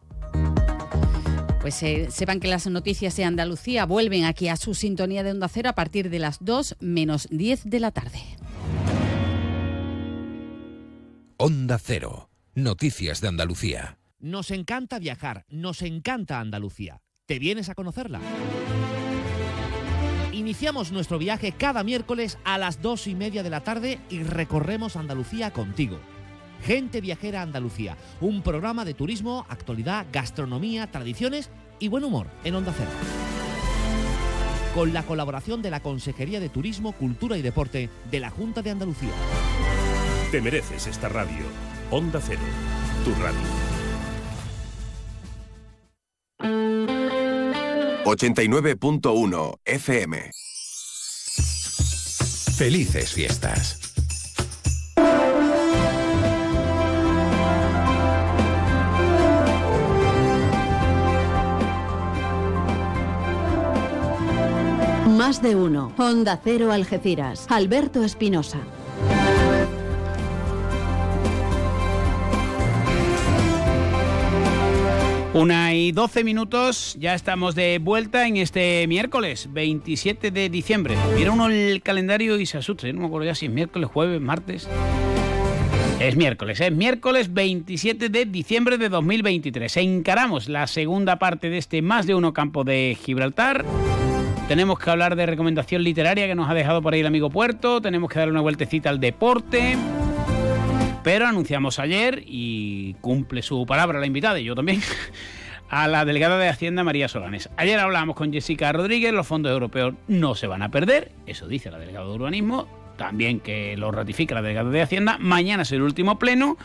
Pues eh, sepan que las noticias de Andalucía vuelven aquí a su sintonía de Onda Cero a partir de las 2 menos 10 de la tarde. Onda Cero. Noticias de Andalucía. Nos encanta viajar, nos encanta Andalucía. ¿Te vienes a conocerla? Iniciamos nuestro viaje cada miércoles a las dos y media de la tarde y recorremos Andalucía contigo. Gente Viajera Andalucía, un programa de turismo, actualidad, gastronomía, tradiciones y buen humor en Onda Cero. Con la colaboración de la Consejería de Turismo, Cultura y Deporte de la Junta de Andalucía. Te mereces esta radio. Onda Cero, tu radio. 89.1 FM. Felices fiestas. Más de uno. Honda Cero Algeciras. Alberto Espinosa. Una y 12 minutos, ya estamos de vuelta en este miércoles 27 de diciembre. Mira uno el calendario y se asusta, no me acuerdo ya si es miércoles, jueves, martes. Es miércoles, es miércoles 27 de diciembre de 2023. Encaramos la segunda parte de este Más de Uno Campo de Gibraltar. Tenemos que hablar de recomendación literaria que nos ha dejado por ahí el amigo Puerto. Tenemos que darle una vueltecita al deporte. Pero anunciamos ayer y cumple su palabra la invitada y yo también a la delegada de Hacienda María Solanes. Ayer hablamos con Jessica Rodríguez, los fondos europeos no se van a perder, eso dice la delegada de urbanismo, también que lo ratifica la delegada de Hacienda. Mañana es el último pleno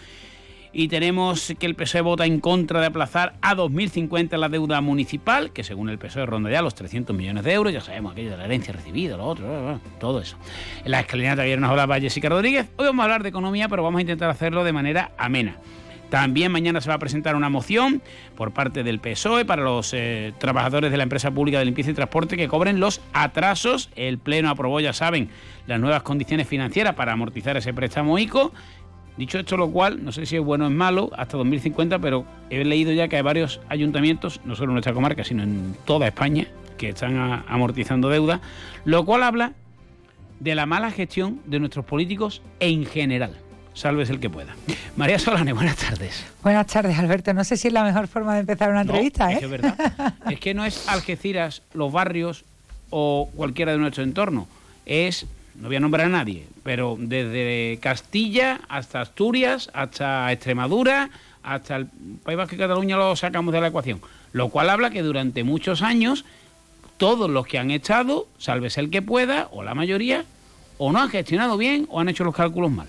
y tenemos que el PSOE vota en contra de aplazar a 2050 la deuda municipal, que según el PSOE ronda ya los 300 millones de euros, ya sabemos aquello de la herencia recibida, lo otro, todo eso. En la escalinata ayer nos hablaba Jessica Rodríguez, hoy vamos a hablar de economía, pero vamos a intentar hacerlo de manera amena. También mañana se va a presentar una moción por parte del PSOE para los eh, trabajadores de la empresa pública de limpieza y transporte que cobren los atrasos. El Pleno aprobó, ya saben, las nuevas condiciones financieras para amortizar ese préstamo ICO. Dicho esto, lo cual, no sé si es bueno o es malo, hasta 2050, pero he leído ya que hay varios ayuntamientos, no solo en nuestra comarca, sino en toda España, que están amortizando deuda, lo cual habla de la mala gestión de nuestros políticos en general. Salves el que pueda. María Solane, buenas tardes. Buenas tardes, Alberto. No sé si es la mejor forma de empezar una entrevista, ¿eh? Es que es verdad. es que no es Algeciras, los barrios o cualquiera de nuestro entorno. Es, no voy a nombrar a nadie, pero desde Castilla hasta Asturias, hasta Extremadura, hasta el País Vasco y Cataluña lo sacamos de la ecuación. Lo cual habla que durante muchos años todos los que han echado, salves el que pueda, o la mayoría, o no han gestionado bien o han hecho los cálculos mal.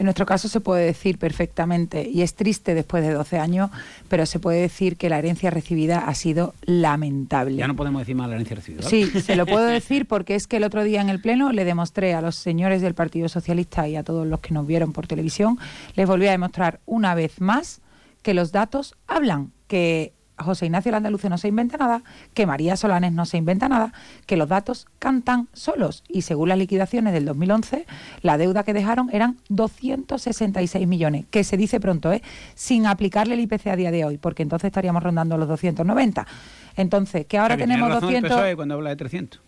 En nuestro caso se puede decir perfectamente, y es triste después de 12 años, pero se puede decir que la herencia recibida ha sido lamentable. Ya no podemos decir más la herencia recibida. Sí, se lo puedo decir porque es que el otro día en el Pleno le demostré a los señores del Partido Socialista y a todos los que nos vieron por televisión, les volví a demostrar una vez más que los datos hablan, que José Ignacio Landaluce no se inventa nada, que María Solanes no se inventa nada, que los datos cantan solos. Y según las liquidaciones del 2011, la deuda que dejaron eran 266 millones, que se dice pronto, ¿eh? sin aplicarle el IPC a día de hoy, porque entonces estaríamos rondando los 290. Entonces, que ahora tenemos 200... cuando habla de 300.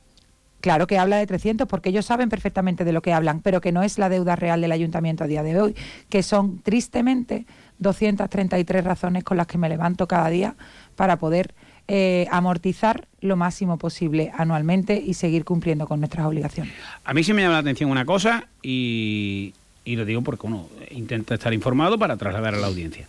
Claro que habla de 300 porque ellos saben perfectamente de lo que hablan, pero que no es la deuda real del ayuntamiento a día de hoy, que son tristemente 233 razones con las que me levanto cada día para poder eh, amortizar lo máximo posible anualmente y seguir cumpliendo con nuestras obligaciones. A mí sí me llama la atención una cosa y, lo digo porque uno intenta estar informado para trasladar a la audiencia.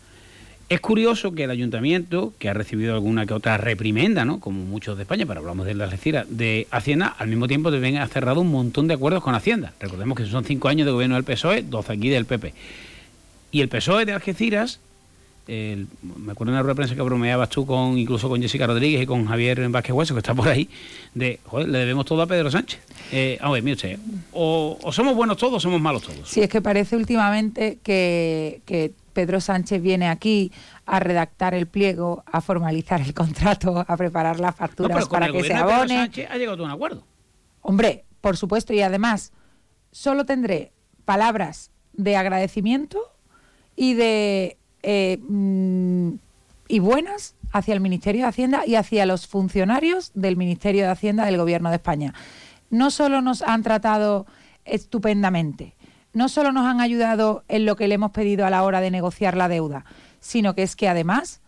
Es curioso que el ayuntamiento, que ha recibido alguna que otra reprimenda, ¿no? como muchos de España, pero hablamos de la Algeciras, de Hacienda, al mismo tiempo también ha cerrado un montón de acuerdos con Hacienda. Recordemos que son cinco años de gobierno del PSOE, 12 aquí del PP. Y el PSOE de Algeciras me acuerdo en la rueda de prensa que bromeabas tú con incluso con Jessica Rodríguez y con Javier Vázquez Hueso, que está por ahí, de, joder, le debemos todo a Pedro Sánchez. Eh, a ver, mire usted, o, somos buenos todos o somos malos todos. Sí, es que parece últimamente que, que Pedro Sánchez viene aquí a redactar el pliego, a formalizar el contrato, a preparar las facturas para que se abone. Pedro Sánchez ha llegado a un acuerdo. Hombre, por supuesto, y además, solo tendré palabras de agradecimiento y de eh, mm, y buenas hacia el Ministerio de Hacienda y hacia los funcionarios del Ministerio de Hacienda del Gobierno de España. No solo nos han tratado estupendamente, no solo nos han ayudado en lo que le hemos pedido a la hora de negociar la deuda, sino que es que además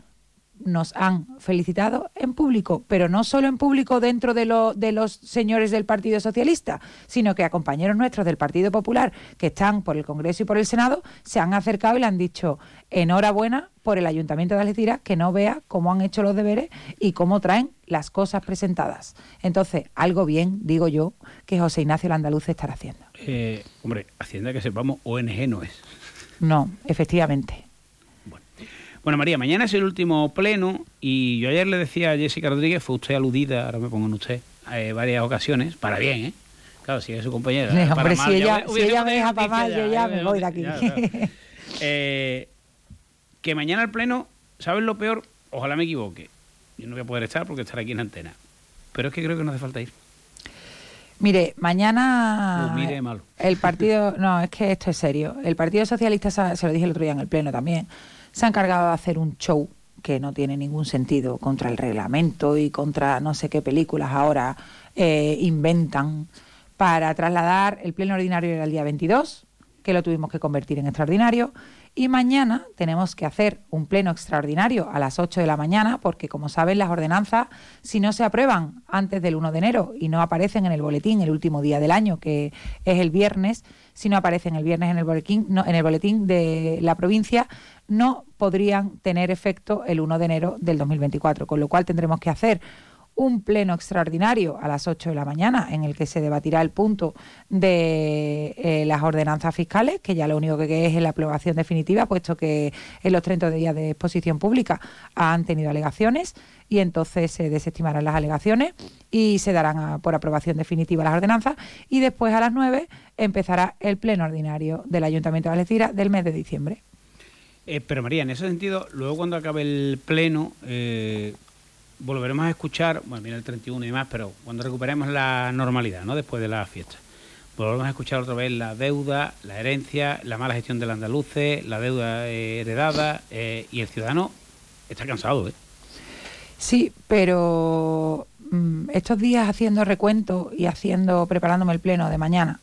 nos han felicitado en público, pero no solo en público dentro de, lo, de los señores del Partido Socialista, sino que a compañeros nuestros del Partido Popular que están por el Congreso y por el Senado se han acercado y le han dicho enhorabuena por el Ayuntamiento de Algeciras que no vea cómo han hecho los deberes y cómo traen las cosas presentadas. Entonces, algo bien, digo yo, que José Ignacio Landaluz estará haciendo. Eh, hombre, Hacienda que sepamos, ONG no es. No, efectivamente. Bueno, María, mañana es el último pleno y yo ayer le decía a Jessica Rodríguez, fue usted aludida, ahora me pongo en usted, en varias ocasiones, para bien, ¿eh? Claro, si es su compañera. hombre, si, ella, si ella me deja para mal, yo ya me voy de aquí. Eh, que mañana el pleno, ¿sabes lo peor? Ojalá me equivoque. Yo no voy a poder estar porque estaré aquí en antena. Pero es que creo que no hace falta ir. Mire, mañana mire malo. el partido, no, es que esto es serio. El Partido Socialista se lo dije el otro día en el pleno también se ha encargado de hacer un show que no tiene ningún sentido contra el reglamento y contra no sé qué películas ahora eh, inventan para trasladar el pleno ordinario era el día 22, que lo tuvimos que convertir en extraordinario, y mañana tenemos que hacer un pleno extraordinario a las 8 de la mañana, porque como saben las ordenanzas, si no se aprueban antes del 1 de enero y no aparecen en el boletín el último día del año, que es el viernes, si no aparecen el viernes en el boletín, no, en el boletín de la provincia, no podrían tener efecto el 1 de enero del 2024, con lo cual tendremos que hacer un pleno extraordinario a las 8 de la mañana en el que se debatirá el punto de eh, las ordenanzas fiscales, que ya lo único que es la aprobación definitiva, puesto que en los 30 días de exposición pública han tenido alegaciones y entonces se desestimarán las alegaciones y se darán por aprobación definitiva las ordenanzas y después a las 9 empezará el pleno ordinario del Ayuntamiento de Algeciras del mes de diciembre. Eh, pero María, en ese sentido, luego cuando acabe el pleno, eh, volveremos a escuchar, bueno, viene el 31 y demás, pero cuando recuperemos la normalidad, ¿no? Después de la fiesta. Volveremos a escuchar otra vez la deuda, la herencia, la mala gestión del andaluce, la deuda eh, heredada eh, y el ciudadano está cansado, ¿eh? Sí, pero mm, estos días haciendo recuento y haciendo, preparándome el pleno de mañana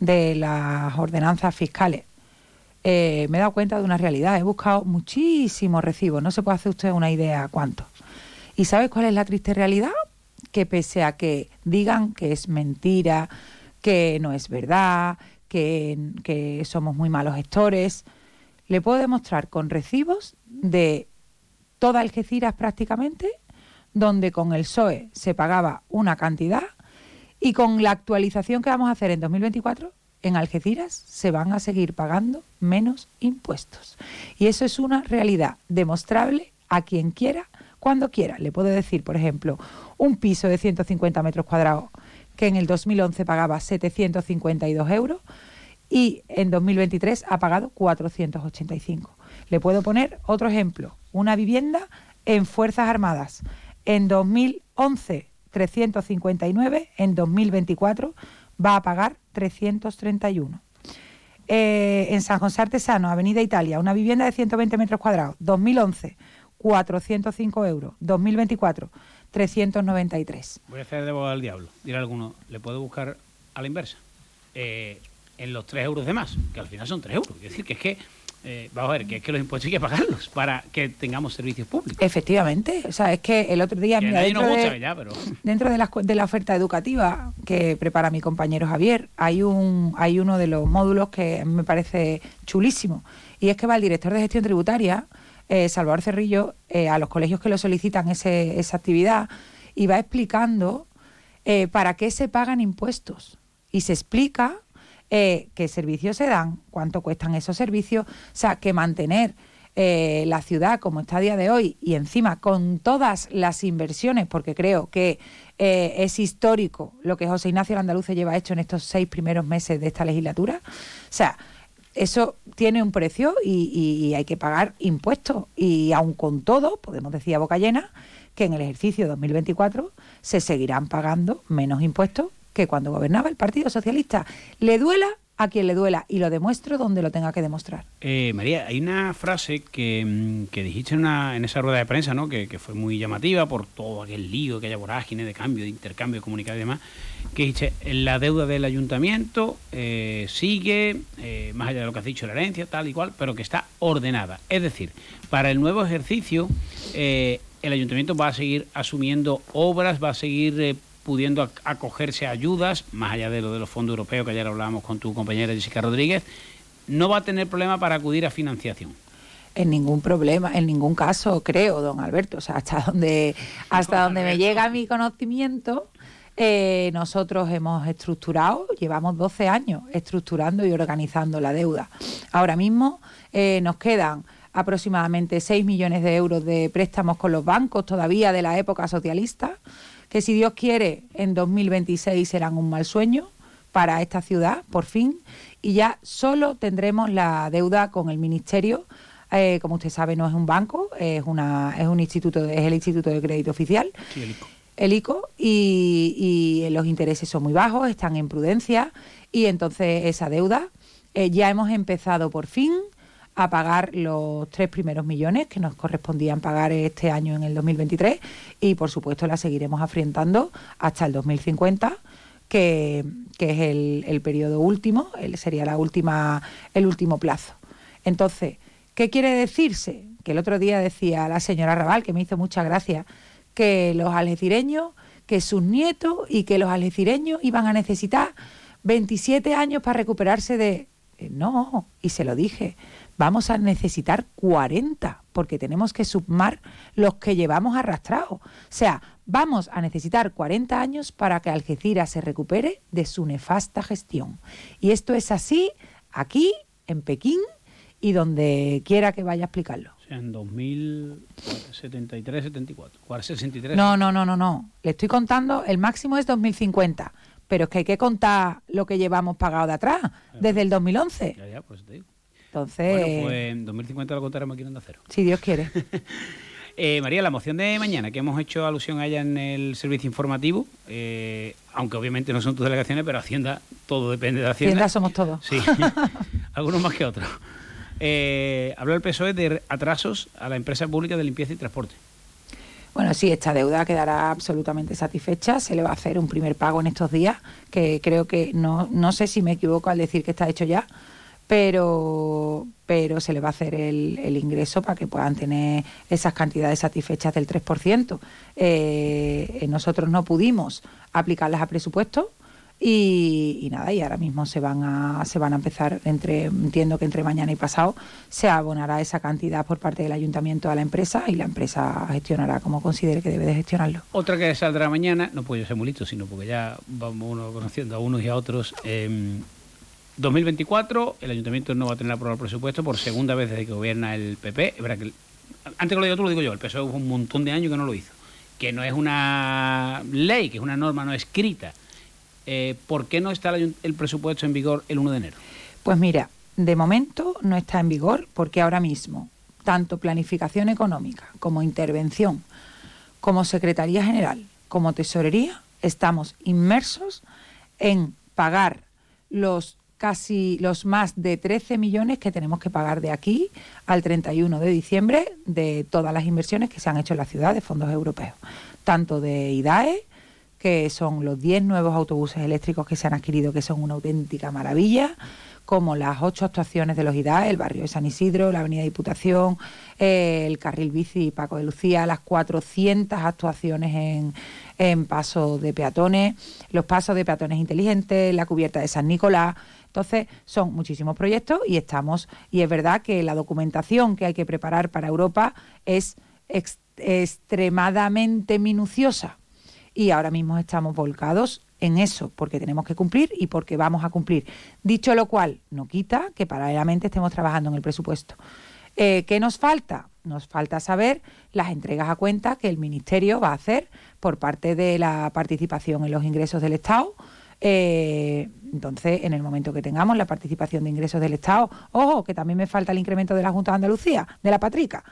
de las ordenanzas fiscales, eh, me he dado cuenta de una realidad. He buscado muchísimos recibos, no se puede hacer usted una idea cuántos. ¿Y sabes cuál es la triste realidad? Que pese a que digan que es mentira, que no es verdad, que, que somos muy malos gestores, le puedo demostrar con recibos de toda Algeciras prácticamente, donde con el PSOE se pagaba una cantidad y con la actualización que vamos a hacer en 2024, en Algeciras se van a seguir pagando menos impuestos. Y eso es una realidad demostrable a quien quiera, cuando quiera. Le puedo decir, por ejemplo, un piso de 150 metros cuadrados que en el 2011 pagaba 752 euros y en 2023 ha pagado 485. Le puedo poner otro ejemplo, una vivienda en Fuerzas Armadas. En 2011 359, en 2024 va a pagar 331. Eh, en San José Artesano, Avenida Italia, una vivienda de 120 metros cuadrados, 2011 405 euros, 2024 393. Voy a hacer de abogado al diablo. Dirá alguno, ¿le puedo buscar a la inversa? Eh, en los 3 euros de más, que al final son 3 euros. Es decir, que es que, eh, vamos a ver, que es que los impuestos hay que pagarlos para que tengamos servicios públicos. Efectivamente, o sea, es que el otro día, mira, dentro, gusta de, ya, pero... dentro de la, de la oferta educativa que prepara mi compañero Javier, hay un hay uno de los módulos que me parece chulísimo, y es que va el director de gestión tributaria, eh, Salvador Cerrillo, eh, a los colegios que lo solicitan ese- esa actividad, y va explicando eh, para qué se pagan impuestos. Y se explica qué servicios se dan, cuánto cuestan esos servicios, o sea, que mantener la ciudad como está a día de hoy y encima con todas las inversiones, porque creo que es histórico lo que José Ignacio Landaluce lleva hecho en estos seis primeros meses de esta legislatura, o sea, eso tiene un precio y, hay que pagar impuestos. Y aun con todo, podemos decir a boca llena, que en el ejercicio 2024 se seguirán pagando menos impuestos que cuando gobernaba el Partido Socialista. Le duela a quien le duela y lo demuestro donde lo tenga que demostrar. Eh, María, hay una frase que, mm, que dijiste en, una, en esa rueda de prensa, ¿no? Que, que fue muy llamativa por todo aquel lío, aquella vorágine de cambio, de intercambio comunicado y demás, que dijiste, la deuda del ayuntamiento eh, sigue, eh, más allá de lo que has dicho, la herencia, tal y cual, pero que está ordenada. Es decir, para el nuevo ejercicio, eh, el ayuntamiento va a seguir asumiendo obras, va a seguir eh, pudiendo ac- acogerse a ayudas, más allá de lo de los fondos europeos, que ayer hablábamos con tu compañera Jessica Rodríguez, no va a tener problema para acudir a financiación. En ningún problema, en ningún caso, creo, don Alberto. O sea, hasta donde, hasta donde me llega mi conocimiento, eh, nosotros hemos estructurado, llevamos 12 años estructurando y organizando la deuda. Ahora mismo eh, nos quedan aproximadamente 6 millones de euros de préstamos con los bancos todavía de la época socialista, que si Dios quiere, en 2026 serán un mal sueño para esta ciudad, por fin, y ya solo tendremos la deuda con el Ministerio. eh, como usted sabe, no es un banco, es, una, es un instituto, es el Instituto de Crédito Oficial. El ICO, y, y los intereses son muy bajos, están en prudencia, y entonces esa deuda eh, ya hemos empezado por fin a pagar los tres primeros millones que nos correspondían pagar este año en el 2023 y por supuesto la seguiremos afrontando hasta el 2050 que, que es el, el periodo último, el- sería la última, el último plazo. Entonces, ¿qué quiere decirse? Que el otro día decía la señora Raval, que me hizo mucha gracia, que los algecireños, que sus nietos y que los algecireños iban a necesitar 27 años para recuperarse de... Eh, No, y se lo dije, vamos a necesitar 40 porque tenemos que sumar los que llevamos arrastrados. O sea, vamos a necesitar 40 años para que Algeciras se recupere de su nefasta gestión. Y esto es así aquí, en Pekín y donde quiera que vaya a explicarlo. Sea, en 2073, 74. 63. No, no, no, no, no. Le estoy contando, el máximo es 2050, pero es que hay que contar lo que llevamos pagado de atrás, desde el 2011. Ya, ya, pues te digo. Entonces, Bueno, pues en 2050 lo contaremos aquí en Onda Cero. si Dios quiere. Eh, María, la moción de mañana, que hemos hecho alusión a ella en el servicio informativo, eh, aunque obviamente no son tus delegaciones, pero Hacienda, todo depende de Hacienda. Hacienda somos todos. Sí, algunos más que otros. Eh, habló el PSOE de atrasos a la empresa pública de limpieza y transporte. Bueno, sí, esta deuda quedará absolutamente satisfecha. Se le va a hacer un primer pago en estos días, que creo que no, no sé si me equivoco al decir que está hecho ya, pero, pero se le va a hacer el, el ingreso para que puedan tener esas cantidades satisfechas del 3%. Eh, nosotros no pudimos aplicarlas a presupuesto. Y, nada, y ahora mismo se van a se van a empezar entre entiendo que entre mañana y pasado se abonará esa cantidad por parte del ayuntamiento a la empresa y la empresa gestionará como considere que debe de gestionarlo. Otra que saldrá mañana, no puedo ser muy listo, sino porque ya vamos uno conociendo a unos y a otros. eh, 2024, el ayuntamiento no va a tener aprobado el presupuesto por segunda vez desde que gobierna el PP. Verdad que antes que lo digo tú, lo digo yo, el PSOE hubo un montón de años que no lo hizo. Que no es una ley, que es una norma no escrita. Eh, ¿Por qué no está el, el presupuesto en vigor el 1 de enero? Pues mira, de momento no está en vigor porque ahora mismo tanto planificación económica como intervención, como Secretaría General, como Tesorería, estamos inmersos en pagar los casi los más de 13 millones que tenemos que pagar de aquí al 31 de diciembre de todas las inversiones que se han hecho en la ciudad de fondos europeos, tanto de IDAE, que son los 10 nuevos autobuses eléctricos que se han adquirido, que son una auténtica maravilla, como las ocho actuaciones de los IDAE, el barrio de San Isidro, la Avenida Diputación, el carril bici Paco de Lucía, las 400 actuaciones en, en pasos de peatones, los pasos de peatones inteligentes, la cubierta de San Nicolás. Entonces, son muchísimos proyectos y estamos, y es verdad que la documentación que hay que preparar para Europa es ex- extremadamente minuciosa y ahora mismo estamos volcados en eso, porque tenemos que cumplir y porque vamos a cumplir. Dicho lo cual, no quita que paralelamente estemos trabajando en el presupuesto. Eh, ¿Qué nos falta? Nos falta saber las entregas a cuenta que el Ministerio va a hacer por parte de la participación en los ingresos del Estado. Eh, entonces, en el momento que tengamos la participación de ingresos del Estado, ojo, que también me falta el incremento de la Junta de Andalucía, de la Patrica.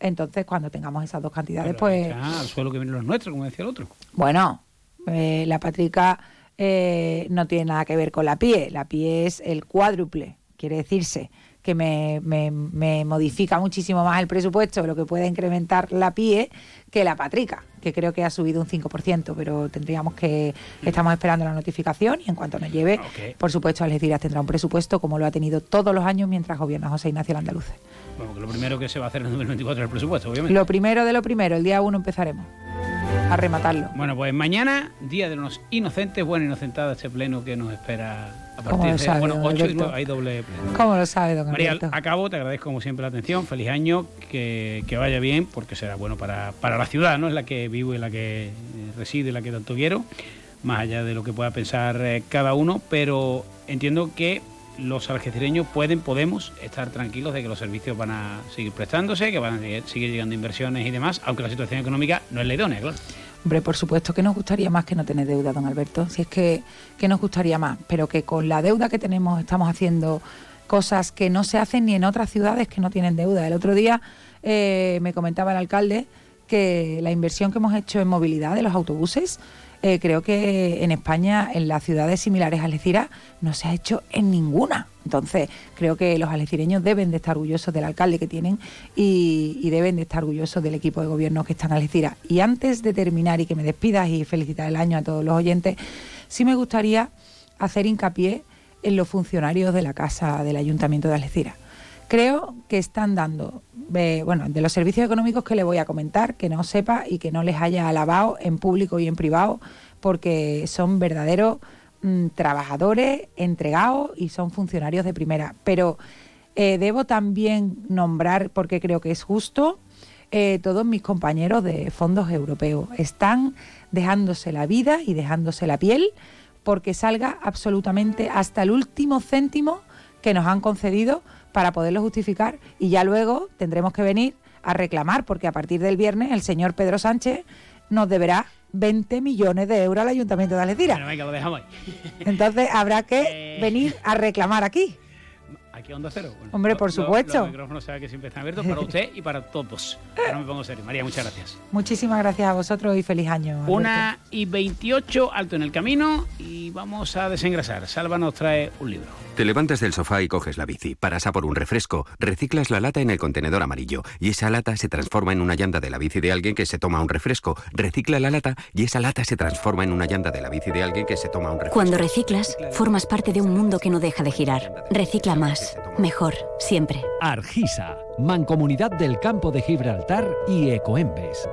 Entonces, cuando tengamos esas dos cantidades, pues... Ah, al suelo que vienen los nuestros, como decía el otro. Bueno, eh, la Patrica eh, no tiene nada que ver con la PIE. La PIE es el cuádruple, quiere decirse que me, me- me modifica muchísimo más el presupuesto lo que puede incrementar la PIE que la Patrica, que creo que ha subido un 5%, pero tendríamos que, estamos esperando la notificación y en cuanto nos lleve, por supuesto, Algeciras tendrá un presupuesto como lo ha tenido todos los años mientras gobierna José Ignacio Landaluce. Bueno, que lo primero que se va a hacer en 2024 es el presupuesto, obviamente. Lo primero de lo primero, el día uno empezaremos a rematarlo. Bueno, pues mañana, Día de los Inocentes, buena inocentada este pleno que nos espera a ¿Cómo partir lo de sabe, bueno, don 8 y Alberto? 9 hay doble pleno. ¿Cómo lo sabe, don María, acabo, te agradezco como siempre la atención, feliz año, que, que vaya bien, porque será bueno para, para la ciudad, ¿no? Es la que vivo y la que eh, resido y la que tanto quiero, más allá de lo que pueda pensar eh, cada uno, pero entiendo que los algecireños pueden, podemos estar tranquilos de que los servicios van a seguir prestándose, que van a seguir, llegando inversiones y demás, aunque la situación económica no es la idónea, claro. Hombre, por supuesto que nos gustaría más que no tener deuda, don Alberto. Si es que, que nos gustaría más, pero que con la deuda que tenemos estamos haciendo cosas que no se hacen ni en otras ciudades que no tienen deuda. El otro día eh, me comentaba el alcalde que la inversión que hemos hecho en movilidad de los autobuses, eh, creo que en España, en las ciudades similares a Algeciras, no se ha hecho en ninguna. Entonces, creo que los algecireños deben de estar orgullosos del alcalde que tienen y, y deben de estar orgullosos del equipo de gobierno que está en Algeciras. Y antes de terminar y que me despidas y felicitar el año a todos los oyentes, sí me gustaría hacer hincapié en los funcionarios de la Casa del Ayuntamiento de Algeciras. Creo que están dando, bueno, de los servicios económicos que le voy a comentar, que no sepa y que no les haya alabado en público y en privado, porque son verdaderos mm, trabajadores, entregados y son funcionarios de primera. Pero eh, debo también nombrar, porque creo que es justo, eh, todos mis compañeros de fondos europeos. Están dejándose la vida y dejándose la piel porque salga absolutamente hasta el último céntimo que nos han concedido para poderlo justificar y ya luego tendremos que venir a reclamar porque a partir del viernes el señor Pedro Sánchez nos deberá 20 millones de euros al Ayuntamiento de Algeciras. Bueno, venga, lo dejamos ahí. Entonces habrá que venir a reclamar aquí. Aquí a Onda Cero. Bueno, Hombre, por lo- supuesto. Los micrófonos sabe que siempre están abiertos para usted y para todos. Ahora me pongo serio. María, muchas gracias. Muchísimas gracias a vosotros y feliz año. Alberto. Una y 28, alto en el camino y vamos a desengrasar. Salva nos trae un libro. Te levantas del sofá y coges la bici, paras a por un refresco, reciclas la lata en el contenedor amarillo y esa lata se transforma en una llanta de la bici de alguien que se toma un refresco, recicla la lata y esa lata se transforma en una llanta de la bici de alguien que se toma un refresco. Cuando reciclas, formas parte de un mundo que no deja de girar. Recicla más, mejor, siempre. Argisa, Mancomunidad del Campo de Gibraltar y Ecoembes.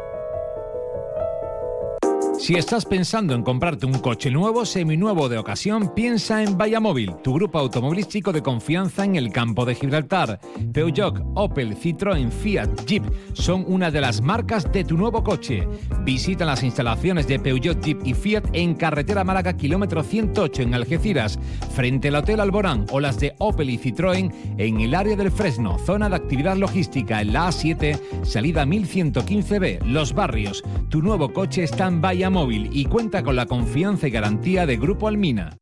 Si estás pensando en comprarte un coche nuevo, seminuevo de ocasión, piensa en Móvil, tu grupo automovilístico de confianza en el campo de Gibraltar. Peugeot, Opel, Citroën, Fiat, Jeep son una de las marcas de tu nuevo coche. Visita las instalaciones de Peugeot, Jeep y Fiat en carretera Málaga, kilómetro 108 en Algeciras, frente al Hotel Alborán o las de Opel y Citroën en el área del Fresno, zona de actividad logística en la A7, salida 1115B, Los Barrios. Tu nuevo coche está en Vaya Móvil y cuenta con la confianza y garantía de Grupo Almina.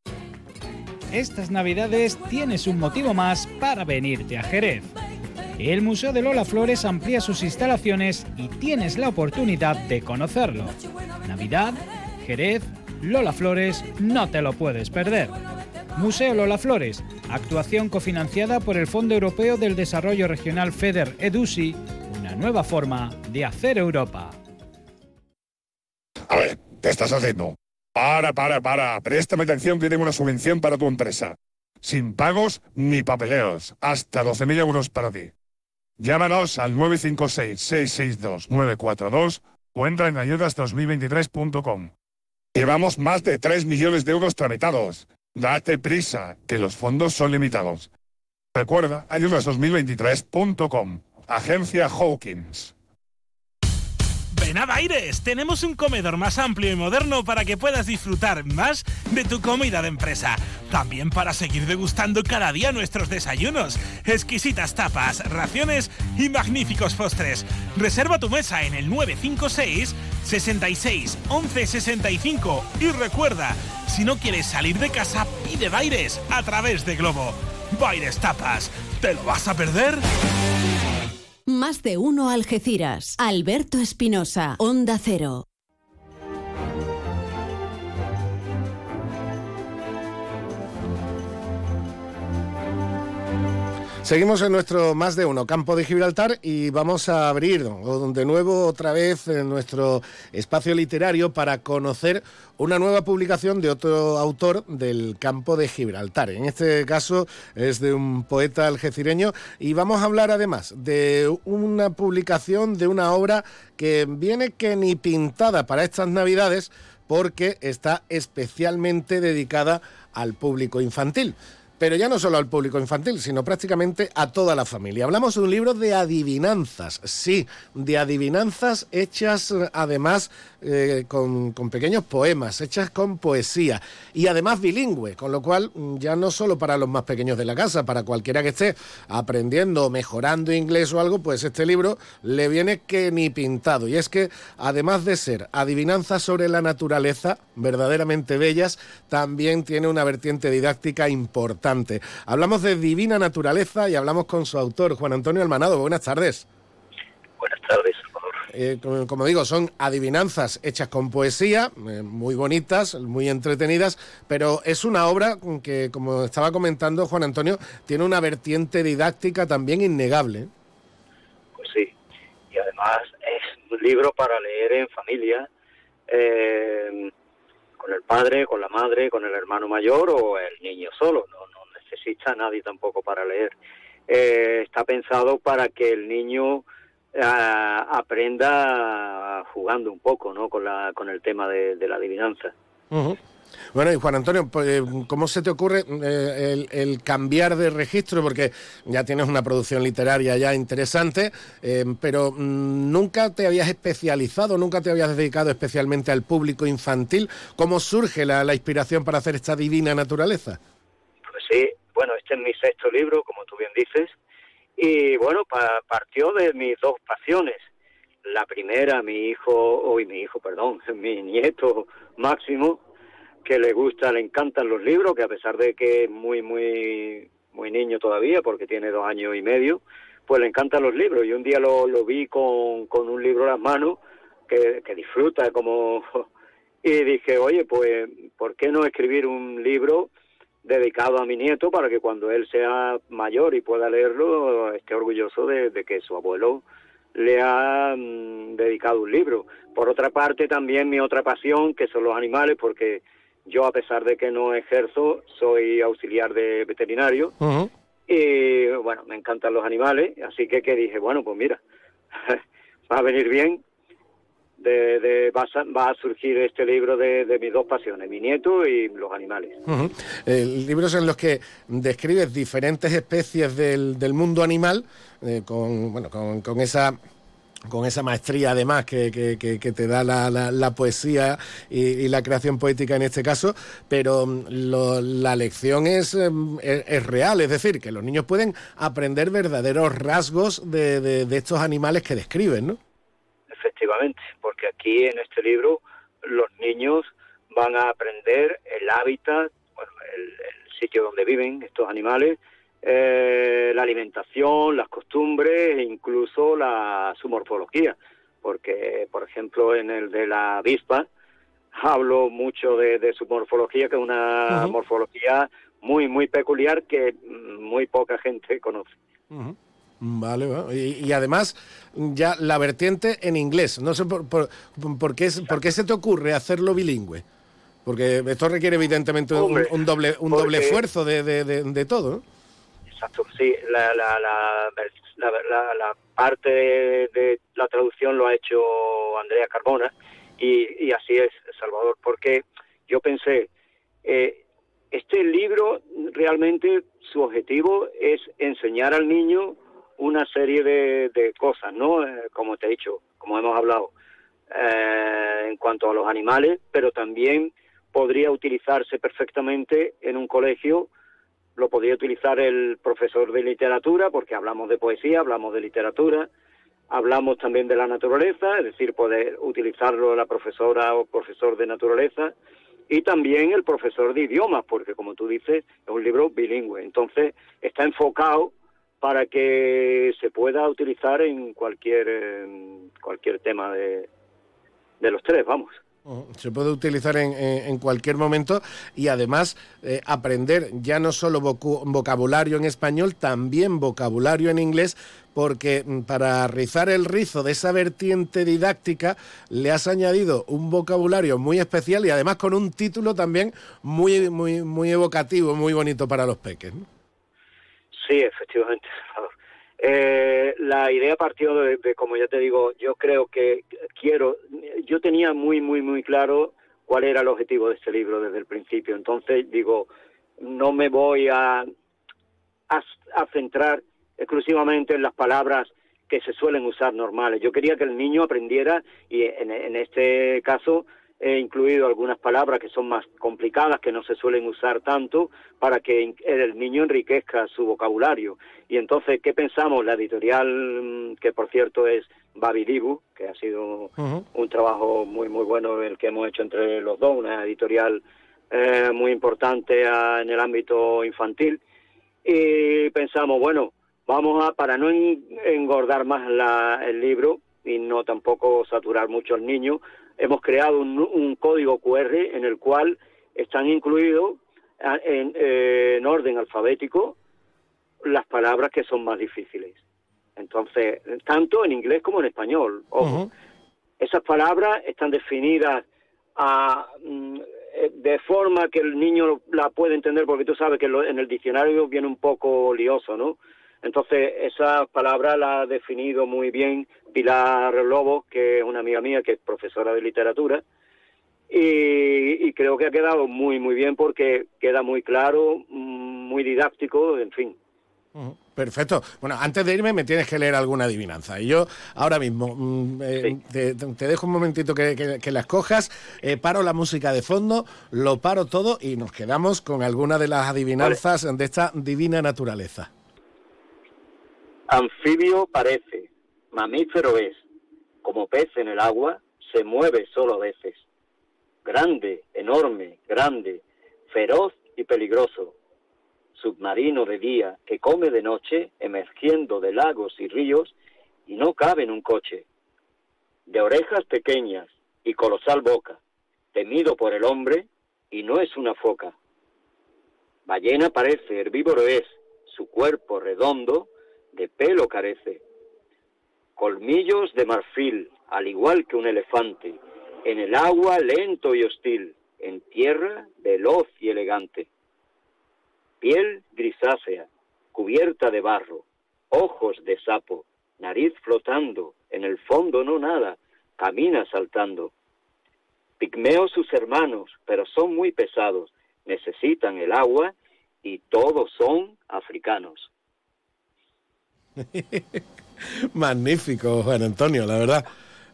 Estas navidades tienes un motivo más para venirte a Jerez. El Museo de Lola Flores amplía sus instalaciones y tienes la oportunidad de conocerlo. Navidad, Jerez, Lola Flores, no te lo puedes perder. Museo Lola Flores, actuación cofinanciada por el Fondo Europeo del Desarrollo Regional FEDER EDUSI, una nueva forma de hacer Europa. A ver, ¿qué estás haciendo? Para, para, para. Préstame atención que una subvención para tu empresa. Sin pagos ni papeleos. Hasta 12.000 euros para ti. Llámanos al 956-662-942 o entra en ayudas2023.com. Llevamos más de 3 millones de euros tramitados. Date prisa, que los fondos son limitados. Recuerda, ayudas2023.com. Agencia Hawkins. Ven a Baires, tenemos un comedor más amplio y moderno para que puedas disfrutar más de tu comida de empresa. También para seguir degustando cada día nuestros desayunos, exquisitas tapas, raciones y magníficos postres. Reserva tu mesa en el 956 66 11 65 y recuerda, si no quieres salir de casa, pide Baires a través de Globo. Baires Tapas, ¿te lo vas a perder? Más de uno Algeciras. Alberto Espinosa, Onda Cero. Seguimos en nuestro más de uno campo de Gibraltar y vamos a abrir de nuevo otra vez en nuestro espacio literario para conocer una nueva publicación de otro autor del campo de Gibraltar. En este caso es de un poeta algecireño y vamos a hablar además de una publicación de una obra que viene que ni pintada para estas navidades porque está especialmente dedicada al público infantil pero ya no solo al público infantil, sino prácticamente a toda la familia. Hablamos de un libro de adivinanzas, sí, de adivinanzas hechas eh, además eh, con, con, pequeños poemas, hechas con poesía y además bilingüe, con lo cual mm, ya no solo para los más pequeños de la casa, para cualquiera que esté aprendiendo o mejorando inglés o algo, pues este libro le viene que ni pintado. Y es que además de ser adivinanzas sobre la naturaleza, verdaderamente bellas, también tiene una vertiente didáctica importante. Hablamos de Divina Naturaleza y hablamos con su autor, Juan Antonio Almanado. Buenas tardes. Buenas tardes, eh, como, digo, son adivinanzas hechas con poesía, eh, muy bonitas, muy entretenidas, pero es una obra que, como estaba comentando Juan Antonio, tiene una vertiente didáctica también innegable. Pues sí, y además es un libro para leer en familia, eh, con el padre, con la madre, con el hermano mayor o el niño solo, no, no necesita nadie tampoco para leer. Está pensado para que el niño eh, aprenda jugando un poco, ¿no? Con la con el tema de, de la adivinanza. Uh -huh. Bueno, y Juan Antonio, pues, ¿cómo se te ocurre eh, el, el, cambiar de registro? Porque ya tienes una producción literaria ya interesante, eh, pero mm, nunca te habías especializado, nunca te habías dedicado especialmente al público infantil. ¿Cómo surge la, la inspiración para hacer esta divina naturaleza? Pues sí, bueno, este es mi sexto libro, como tú bien dices, y bueno, pa partió de mis dos pasiones. La primera, mi hijo, hoy mi hijo, perdón, mi nieto Máximo, que le gusta, le encantan los libros, que a pesar de que es muy, muy, muy niño todavía porque tiene dos años y medio, pues le encantan los libros. Y un día lo, lo vi con, con un libro en las manos que, que disfruta como... Y dije, oye, pues, ¿por qué no escribir un libro dedicado a mi nieto para que cuando él sea mayor y pueda leerlo esté orgulloso de, de que su abuelo le ha mm, dedicado un libro. Por otra parte, también mi otra pasión, que son los animales, porque yo, a pesar de que no ejerzo, soy auxiliar de veterinario. Y bueno, me encantan los animales, así que, que dije, bueno, pues mira, va a venir bien. De, de- va, a, va a surgir este libro de, de mis dos pasiones, mi nieto y los animales. Eh, libros en los que describes diferentes especies del, mundo animal eh, con, bueno, con, con esa con esa maestría además que, que- te da la, la- la poesía y, la creación poética en este caso, pero mm, lo- la lección es, em, es, es real, es decir, que los niños pueden aprender verdaderos rasgos de, de- de estos animales que describen, ¿no? Efectivamente, porque aquí en este libro los niños van a aprender el hábitat, bueno, el, el sitio donde viven estos animales, eh, la alimentación, las costumbres e incluso la, su morfología. Porque, por ejemplo, en el de la avispa hablo mucho de, de su morfología, que es una morfología muy, muy peculiar que muy poca gente conoce. Vale, va. y, y además ya la vertiente en inglés. No sé por, por, por qué, es- por qué se te ocurre hacerlo bilingüe. Porque esto requiere evidentemente un, Hombre, un doble un doble esfuerzo de, de- de- de todo. ¿no? Exacto, sí, la, la, la, la, la- la parte de, de la traducción lo ha hecho Andrea Carbona y, y así es, Salvador, porque yo pensé, eh, este libro realmente su objetivo es enseñar al niño una serie de, de cosas, ¿no? Eh, como te he dicho, como hemos hablado, eh, en cuanto a los animales, pero también podría utilizarse perfectamente en un colegio lo podría utilizar el profesor de literatura, porque hablamos de poesía, hablamos de literatura, hablamos también de la naturaleza, es decir, poder utilizarlo la profesora o profesor de naturaleza, y también el profesor de idiomas, porque como tú dices, es un libro bilingüe. Entonces, está enfocado para que se pueda utilizar en cualquier, cualquier tema de, de los tres, vamos. Se puede utilizar en, en- cualquier momento y además eh, aprender ya no solo vocabulario en español, también vocabulario en inglés, porque mm, para rizar el rizo de esa vertiente didáctica le has añadido un vocabulario muy especial y además con un título también muy, muy, muy evocativo, muy bonito para los peques. Sí, efectivamente. Eh, la idea partió de, de, como ya te digo, yo creo que quiero, yo tenía muy, muy, muy claro cuál era el objetivo de este libro desde el principio. Entonces, digo, no me voy a, a, a centrar exclusivamente en las palabras que se suelen usar normales. Yo quería que el niño aprendiera, y en, en este caso he incluido algunas palabras que son más complicadas, que no se suelen usar tanto, para que el niño enriquezca su vocabulario. Y entonces, ¿qué pensamos? La editorial, mm, que por cierto es Babilibu, que ha sido un trabajo muy muy bueno el que hemos hecho entre los dos, una editorial eh, muy importante en el ámbito infantil. Y pensamos, bueno, vamos a, para no en- engordar más la- el libro y no tampoco saturar mucho al niño, hemos creado un, un código QR en el cual están incluidos en, eh, en orden alfabético las palabras que son más difíciles. Entonces, tanto en inglés como en español. Ojo, esas palabras están definidas a, mm, eh, de forma que el niño la puede entender, porque tú sabes que en el diccionario viene un poco lioso, ¿no? Entonces, esas palabras las ha definido muy bien Pilar Lobo, que es una amiga mía, que es profesora de literatura, y, y creo que ha quedado muy, muy bien porque queda muy claro, mm, muy didáctico, en fin. Perfecto. Bueno, antes de irme me tienes que leer alguna adivinanza. Y yo ahora mismo mm, eh, te, te dejo un momentito que, que- que la escojas, eh, paro la música de fondo, lo paro todo y nos quedamos con alguna de las adivinanzas de esta divina naturaleza. Anfibio parece, mamífero es, como pez en el agua, se mueve solo a veces. Grande, enorme, grande, feroz y peligroso. submarino de día que come de noche, emergiendo de lagos y ríos, y no cabe en un coche. De orejas pequeñas y colosal boca, temido por el hombre, y no es una foca. Ballena parece, herbívoro es, su cuerpo redondo, de pelo carece. Colmillos de marfil, al igual que un elefante, en el agua lento y hostil, en tierra veloz y elegante. Piel grisácea, cubierta de barro, ojos de sapo, nariz flotando, en el fondo no nada, camina saltando. Pigmeos sus hermanos, pero son muy pesados, necesitan el agua y todos son africanos. Magnífico, Juan Antonio, la verdad.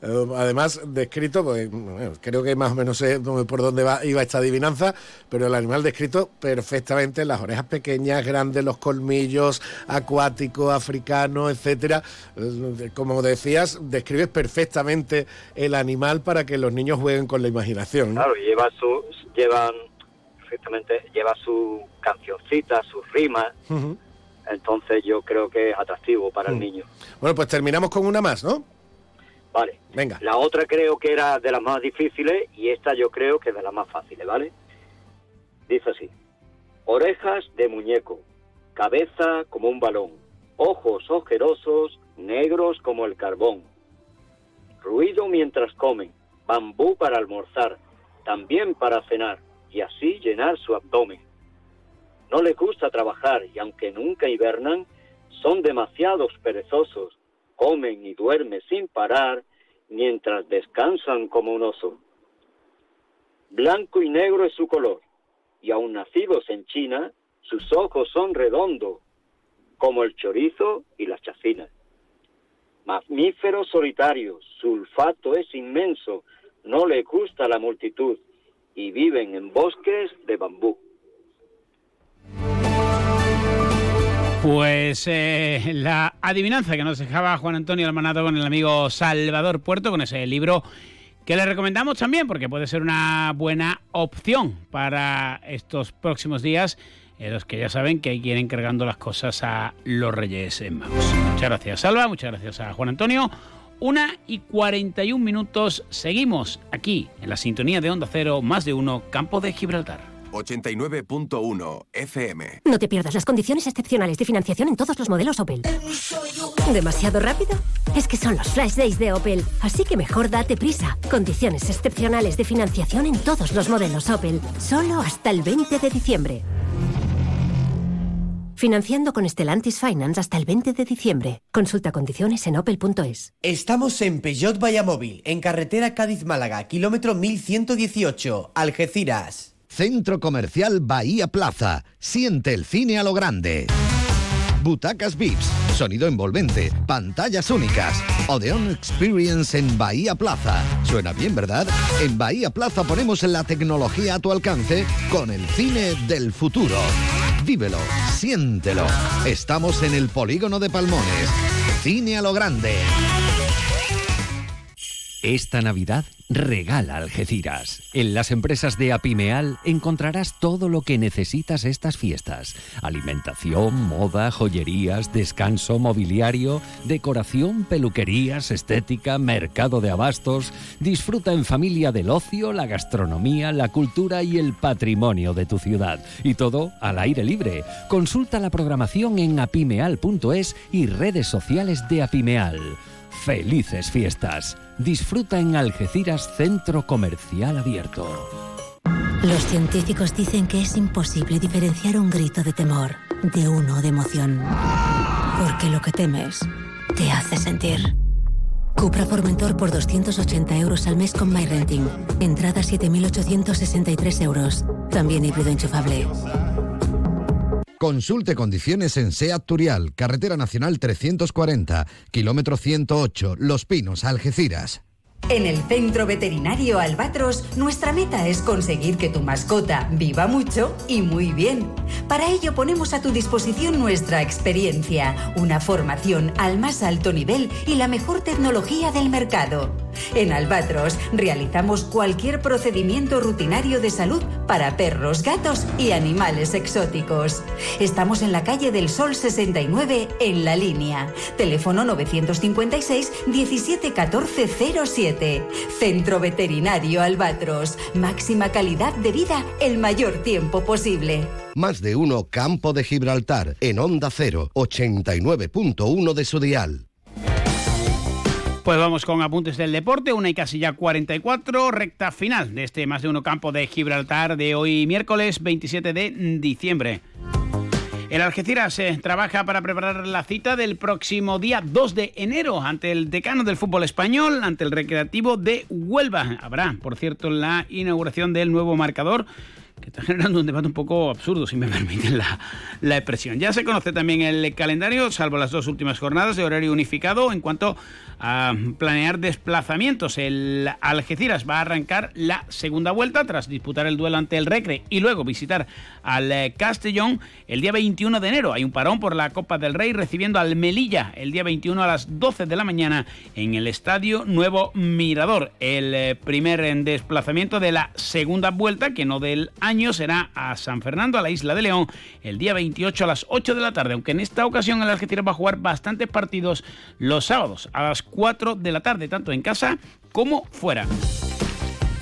Eh, Además, descrito, pues, bueno, creo que más o menos sé por dónde va, iba esta adivinanza, pero el animal descrito perfectamente, las orejas pequeñas, grandes, los colmillos, acuático, africano, etcétera. Eh, Como decías, describes perfectamente el animal para que los niños jueguen con la imaginación. ¿no? Claro, lleva su, llevan, perfectamente, lleva su cancioncita, sus rimas. Entonces yo creo que es atractivo para el Mm. niño. Bueno, pues terminamos con una más, ¿no? Vale. Venga. La otra creo que era de las más difíciles y esta yo creo que es de las más fáciles, ¿vale? Dice así. Orejas de muñeco, cabeza como un balón, ojos ojerosos, negros como el carbón. Ruido mientras comen, bambú para almorzar, también para cenar y así llenar su abdomen. No les gusta trabajar y aunque nunca hibernan, son demasiados perezosos, comen y duermen sin parar mientras descansan como un oso. Blanco y negro es su color, y aun nacidos en China, sus ojos son redondos, como el chorizo y las chacinas. Mamíferos solitarios, su olfato es inmenso, no le gusta la multitud, y viven en bosques de bambú. Pues eh, la adivinanza que nos dejaba Juan Antonio Almanado con el amigo Salvador Puerto, con ese libro que le recomendamos también porque puede ser una buena opción para estos próximos días, los que ya saben que hay que ir encargando las cosas a los Reyes en Magos. Muchas gracias Salva, muchas gracias a Juan Antonio. Una y 41 minutos seguimos aquí en la sintonía de Onda Cero, más de uno, Campo de Gibraltar. 89.1 FM. No te pierdas las condiciones excepcionales de financiación en todos los modelos Opel. ¿Demasiado rápido? Es que son los flash days de Opel, así que mejor date prisa. Condiciones excepcionales de financiación en todos los modelos Opel, solo hasta el 20 de diciembre. Financiando con Stellantis Finance hasta el 20 de diciembre. Consulta condiciones en opel.es. Estamos en Peugeot Vallamóvil, en carretera Cádiz-Málaga, kilómetro 1118, Algeciras. Centro Comercial Bahía Plaza. Siente el cine a lo grande. Butacas VIPs, sonido envolvente, pantallas únicas. Odeon Experience en Bahía Plaza. Suena bien, ¿verdad? En Bahía Plaza ponemos la tecnología a tu alcance con el cine del futuro. Vívelo, siéntelo. Estamos en el polígono de Palmones. Cine a lo grande. Esta Navidad regala Algeciras. En las empresas de Apimeal encontrarás todo lo que necesitas estas fiestas. Alimentación, moda, joyerías, descanso, mobiliario, decoración, peluquerías, estética, mercado de abastos. Disfruta en familia del ocio, la gastronomía, la cultura y el patrimonio de tu ciudad. Y todo al aire libre. Consulta la programación en apimeal.es y redes sociales de Apimeal. Felices fiestas. Disfruta en Algeciras Centro Comercial Abierto. Los científicos dicen que es imposible diferenciar un grito de temor de uno de emoción. Porque lo que temes te hace sentir. Cupra Formentor por 280 euros al mes con MyRenting. Entrada 7.863 euros. También híbrido enchufable. Consulte condiciones en SEAT Turial, Carretera Nacional 340, kilómetro 108, Los Pinos, Algeciras. En el Centro Veterinario Albatros, nuestra meta es conseguir que tu mascota viva mucho y muy bien. Para ello ponemos a tu disposición nuestra experiencia, una formación al más alto nivel y la mejor tecnología del mercado. En Albatros realizamos cualquier procedimiento rutinario de salud para perros, gatos y animales exóticos. Estamos en la calle del Sol 69 en la línea. Teléfono 956 17 14 07. Centro Veterinario Albatros. Máxima calidad de vida el mayor tiempo posible. Más de uno Campo de Gibraltar en Onda 0, 89.1 de su dial. Pues vamos con apuntes del deporte, una y casi ya 44, recta final de este más de uno campo de Gibraltar de hoy miércoles 27 de diciembre. El Algeciras eh, trabaja para preparar la cita del próximo día 2 de enero ante el decano del fútbol español, ante el Recreativo de Huelva. Habrá, por cierto, la inauguración del nuevo marcador que está generando un debate un poco absurdo, si me permiten la, la, expresión. Ya se conoce también el calendario, salvo las dos últimas jornadas de horario unificado en cuanto a planear desplazamientos. El Algeciras va a arrancar la segunda vuelta tras disputar el duelo ante el Recre y luego visitar al eh, Castellón el día 21 de enero. Hay un parón por la Copa del Rey recibiendo al Melilla el día 21 a las 12 de la mañana en el Estadio Nuevo Mirador. El eh, primer desplazamiento de la segunda vuelta, que no del año, será a San Fernando, a la Isla de León, el día 28 a las 8 de la tarde, aunque en esta ocasión el Algeciras va a jugar bastantes partidos los sábados a las 4 de la tarde, tanto en casa como fuera.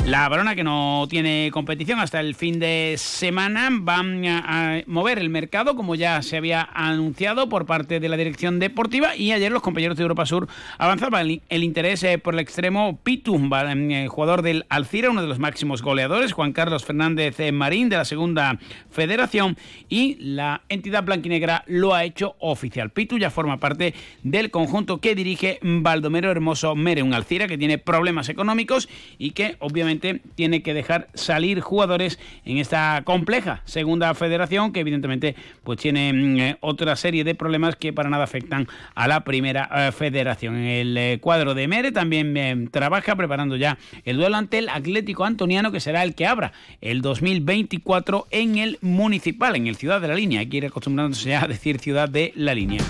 La Barona, que no tiene competición hasta el fin de semana, va a mover el mercado, como ya se había anunciado por parte de la dirección deportiva. Y ayer los compañeros de Europa Sur avanzaban el interés eh, por el extremo Pitum, eh, jugador del Alcira, uno de los máximos goleadores, Juan Carlos Fernández eh, Marín, de la segunda federación. Y la entidad blanquinegra lo ha hecho oficial. Pitu ya forma parte del conjunto que dirige Baldomero Hermoso Mere, un Alcira que tiene problemas económicos y que obviamente tiene que dejar salir jugadores en esta compleja segunda federación que evidentemente pues tiene mm, eh, otra serie de problemas que para nada afectan a la primera eh, federación. El eh, cuadro de Mere también trabaja preparando ya el duelo ante el Atlético Antoniano que será el que abra el 2024 en el municipal, en el Ciudad de la Línea. Hay que ir acostumbrándose a decir Ciudad de la Línea.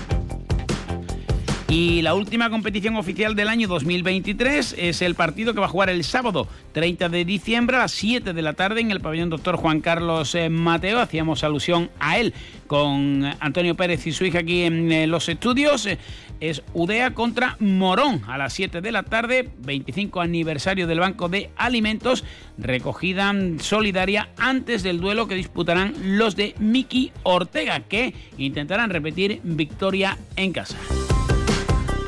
Y la última competición oficial del año 2023 es el partido que va a jugar el sábado 30 de diciembre a las 7 de la tarde en el pabellón doctor Juan Carlos eh, Mateo. Hacíamos alusión a él con Antonio Pérez y su hija aquí en eh, los estudios. Es UDEA contra Morón a las 7 de la tarde, 25 aniversario del Banco de Alimentos, recogida solidaria antes del duelo que disputarán los de Miki Ortega, que intentarán repetir victoria en casa.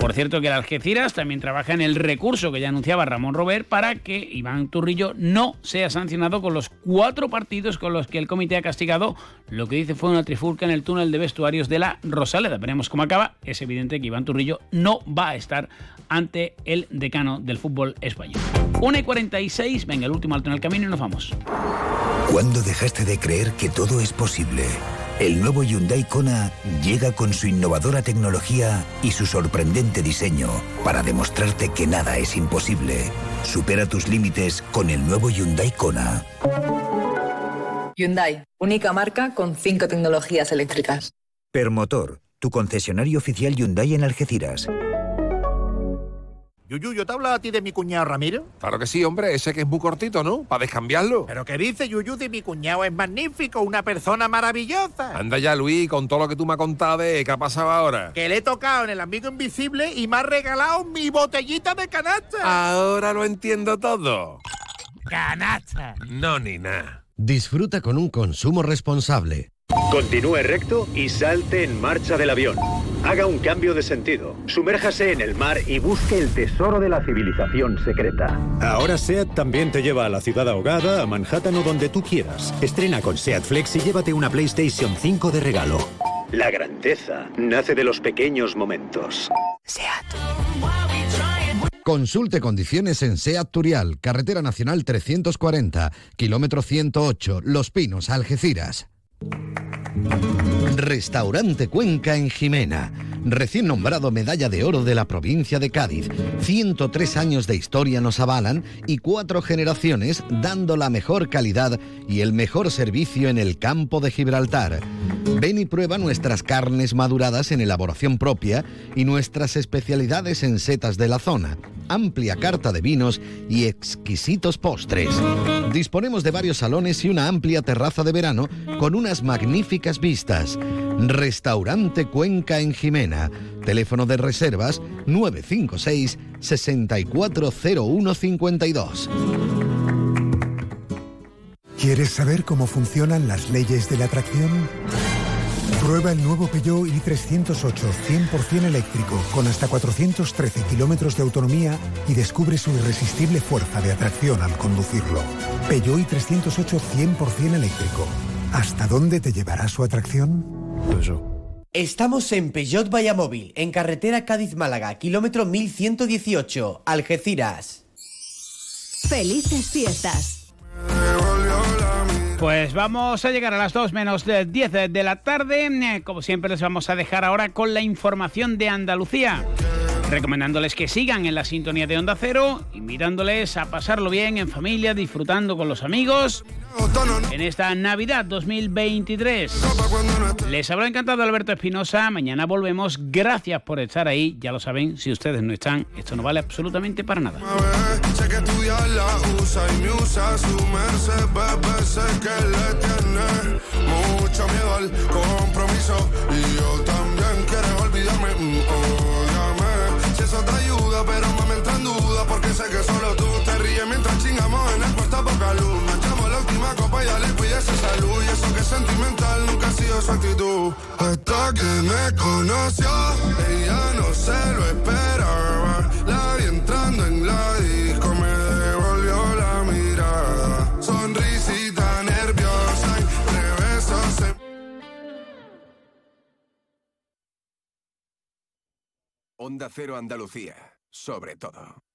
Por cierto que el Algeciras también trabaja en el recurso que ya anunciaba Ramón Robert para que Iván Turrillo no sea sancionado con los cuatro partidos con los que el comité ha castigado. Lo que dice fue una trifulca en el túnel de vestuarios de la Rosaleda. Veremos cómo acaba. Es evidente que Iván Turrillo no va a estar ante el decano del fútbol español. 1 y 46, venga, el último alto en el camino y nos vamos. ¿Cuándo dejaste de creer que todo es posible? El nuevo Hyundai Kona llega con su innovadora tecnología y su sorprendente diseño para demostrarte que nada es imposible. Supera tus límites con el nuevo Hyundai Kona. Hyundai, única marca con cinco tecnologías eléctricas. Permotor, tu concesionario oficial Hyundai en Algeciras. Yuyu, ¿yo te hablado a ti de mi cuñado Ramiro? Claro que sí, hombre, ese que es muy cortito, ¿no? Para descambiarlo. ¿Pero qué dice Yuyu de mi cuñado? Es magnífico, una persona maravillosa. Anda ya, Luis, con todo lo que tú me has contado de qué ha pasado ahora. Que le he tocado en el amigo invisible y me ha regalado mi botellita de canasta. Ahora lo entiendo todo. Canasta. No, ni nada. Disfruta con un consumo responsable. Continúe recto y salte en marcha del avión. Haga un cambio de sentido. Sumérjase en el mar y busque el tesoro de la civilización secreta. Ahora SEAT también te lleva a la ciudad ahogada, a Manhattan o donde tú quieras. Estrena con SEAT Flex y llévate una PlayStation 5 de regalo. La grandeza nace de los pequeños momentos. SEAT. Consulte condiciones en SEAT Turial, Carretera Nacional 340, kilómetro 108, Los Pinos, Algeciras. Restaurante Cuenca en Jimena Recién nombrado Medalla de Oro de la provincia de Cádiz. 103 años de historia nos avalan y cuatro generaciones dando la mejor calidad y el mejor servicio en el campo de Gibraltar. Ven y prueba nuestras carnes maduradas en elaboración propia y nuestras especialidades en setas de la zona, amplia carta de vinos y exquisitos postres. Disponemos de varios salones y una amplia terraza de verano con unas magníficas vistas. Restaurante Cuenca en Jimena. Teléfono de reservas 956 640152. ¿Quieres saber cómo funcionan las leyes de la atracción? Prueba el nuevo Peugeot i308 100% eléctrico con hasta 413 kilómetros de autonomía y descubre su irresistible fuerza de atracción al conducirlo. Peugeot i308 100% eléctrico. ¿Hasta dónde te llevará su atracción? Estamos en Peugeot Vallamóvil, en carretera Cádiz-Málaga, kilómetro 1118, Algeciras. Felices fiestas. Pues vamos a llegar a las 2 menos de 10 de la tarde. Como siempre les vamos a dejar ahora con la información de Andalucía. Recomendándoles que sigan en la sintonía de Onda Cero, invitándoles a pasarlo bien en familia, disfrutando con los amigos en esta Navidad 2023. Les habrá encantado Alberto Espinosa. Mañana volvemos. Gracias por estar ahí. Ya lo saben, si ustedes no están, esto no vale absolutamente para nada. Mucho miedo al compromiso y yo también quiero olvidarme, pero me entra en duda porque sé que solo tú te ríes mientras chingamos en el cuarto poca luz, echamos la última copa y ya le pides salud y eso que es sentimental nunca ha sido su actitud, hasta que me conoció, ella no se lo esperaba, la vi entrando en la disco, me devolvió la mirada. Sonrisita nerviosa, besos se Onda Cero Andalucía, sobre todo.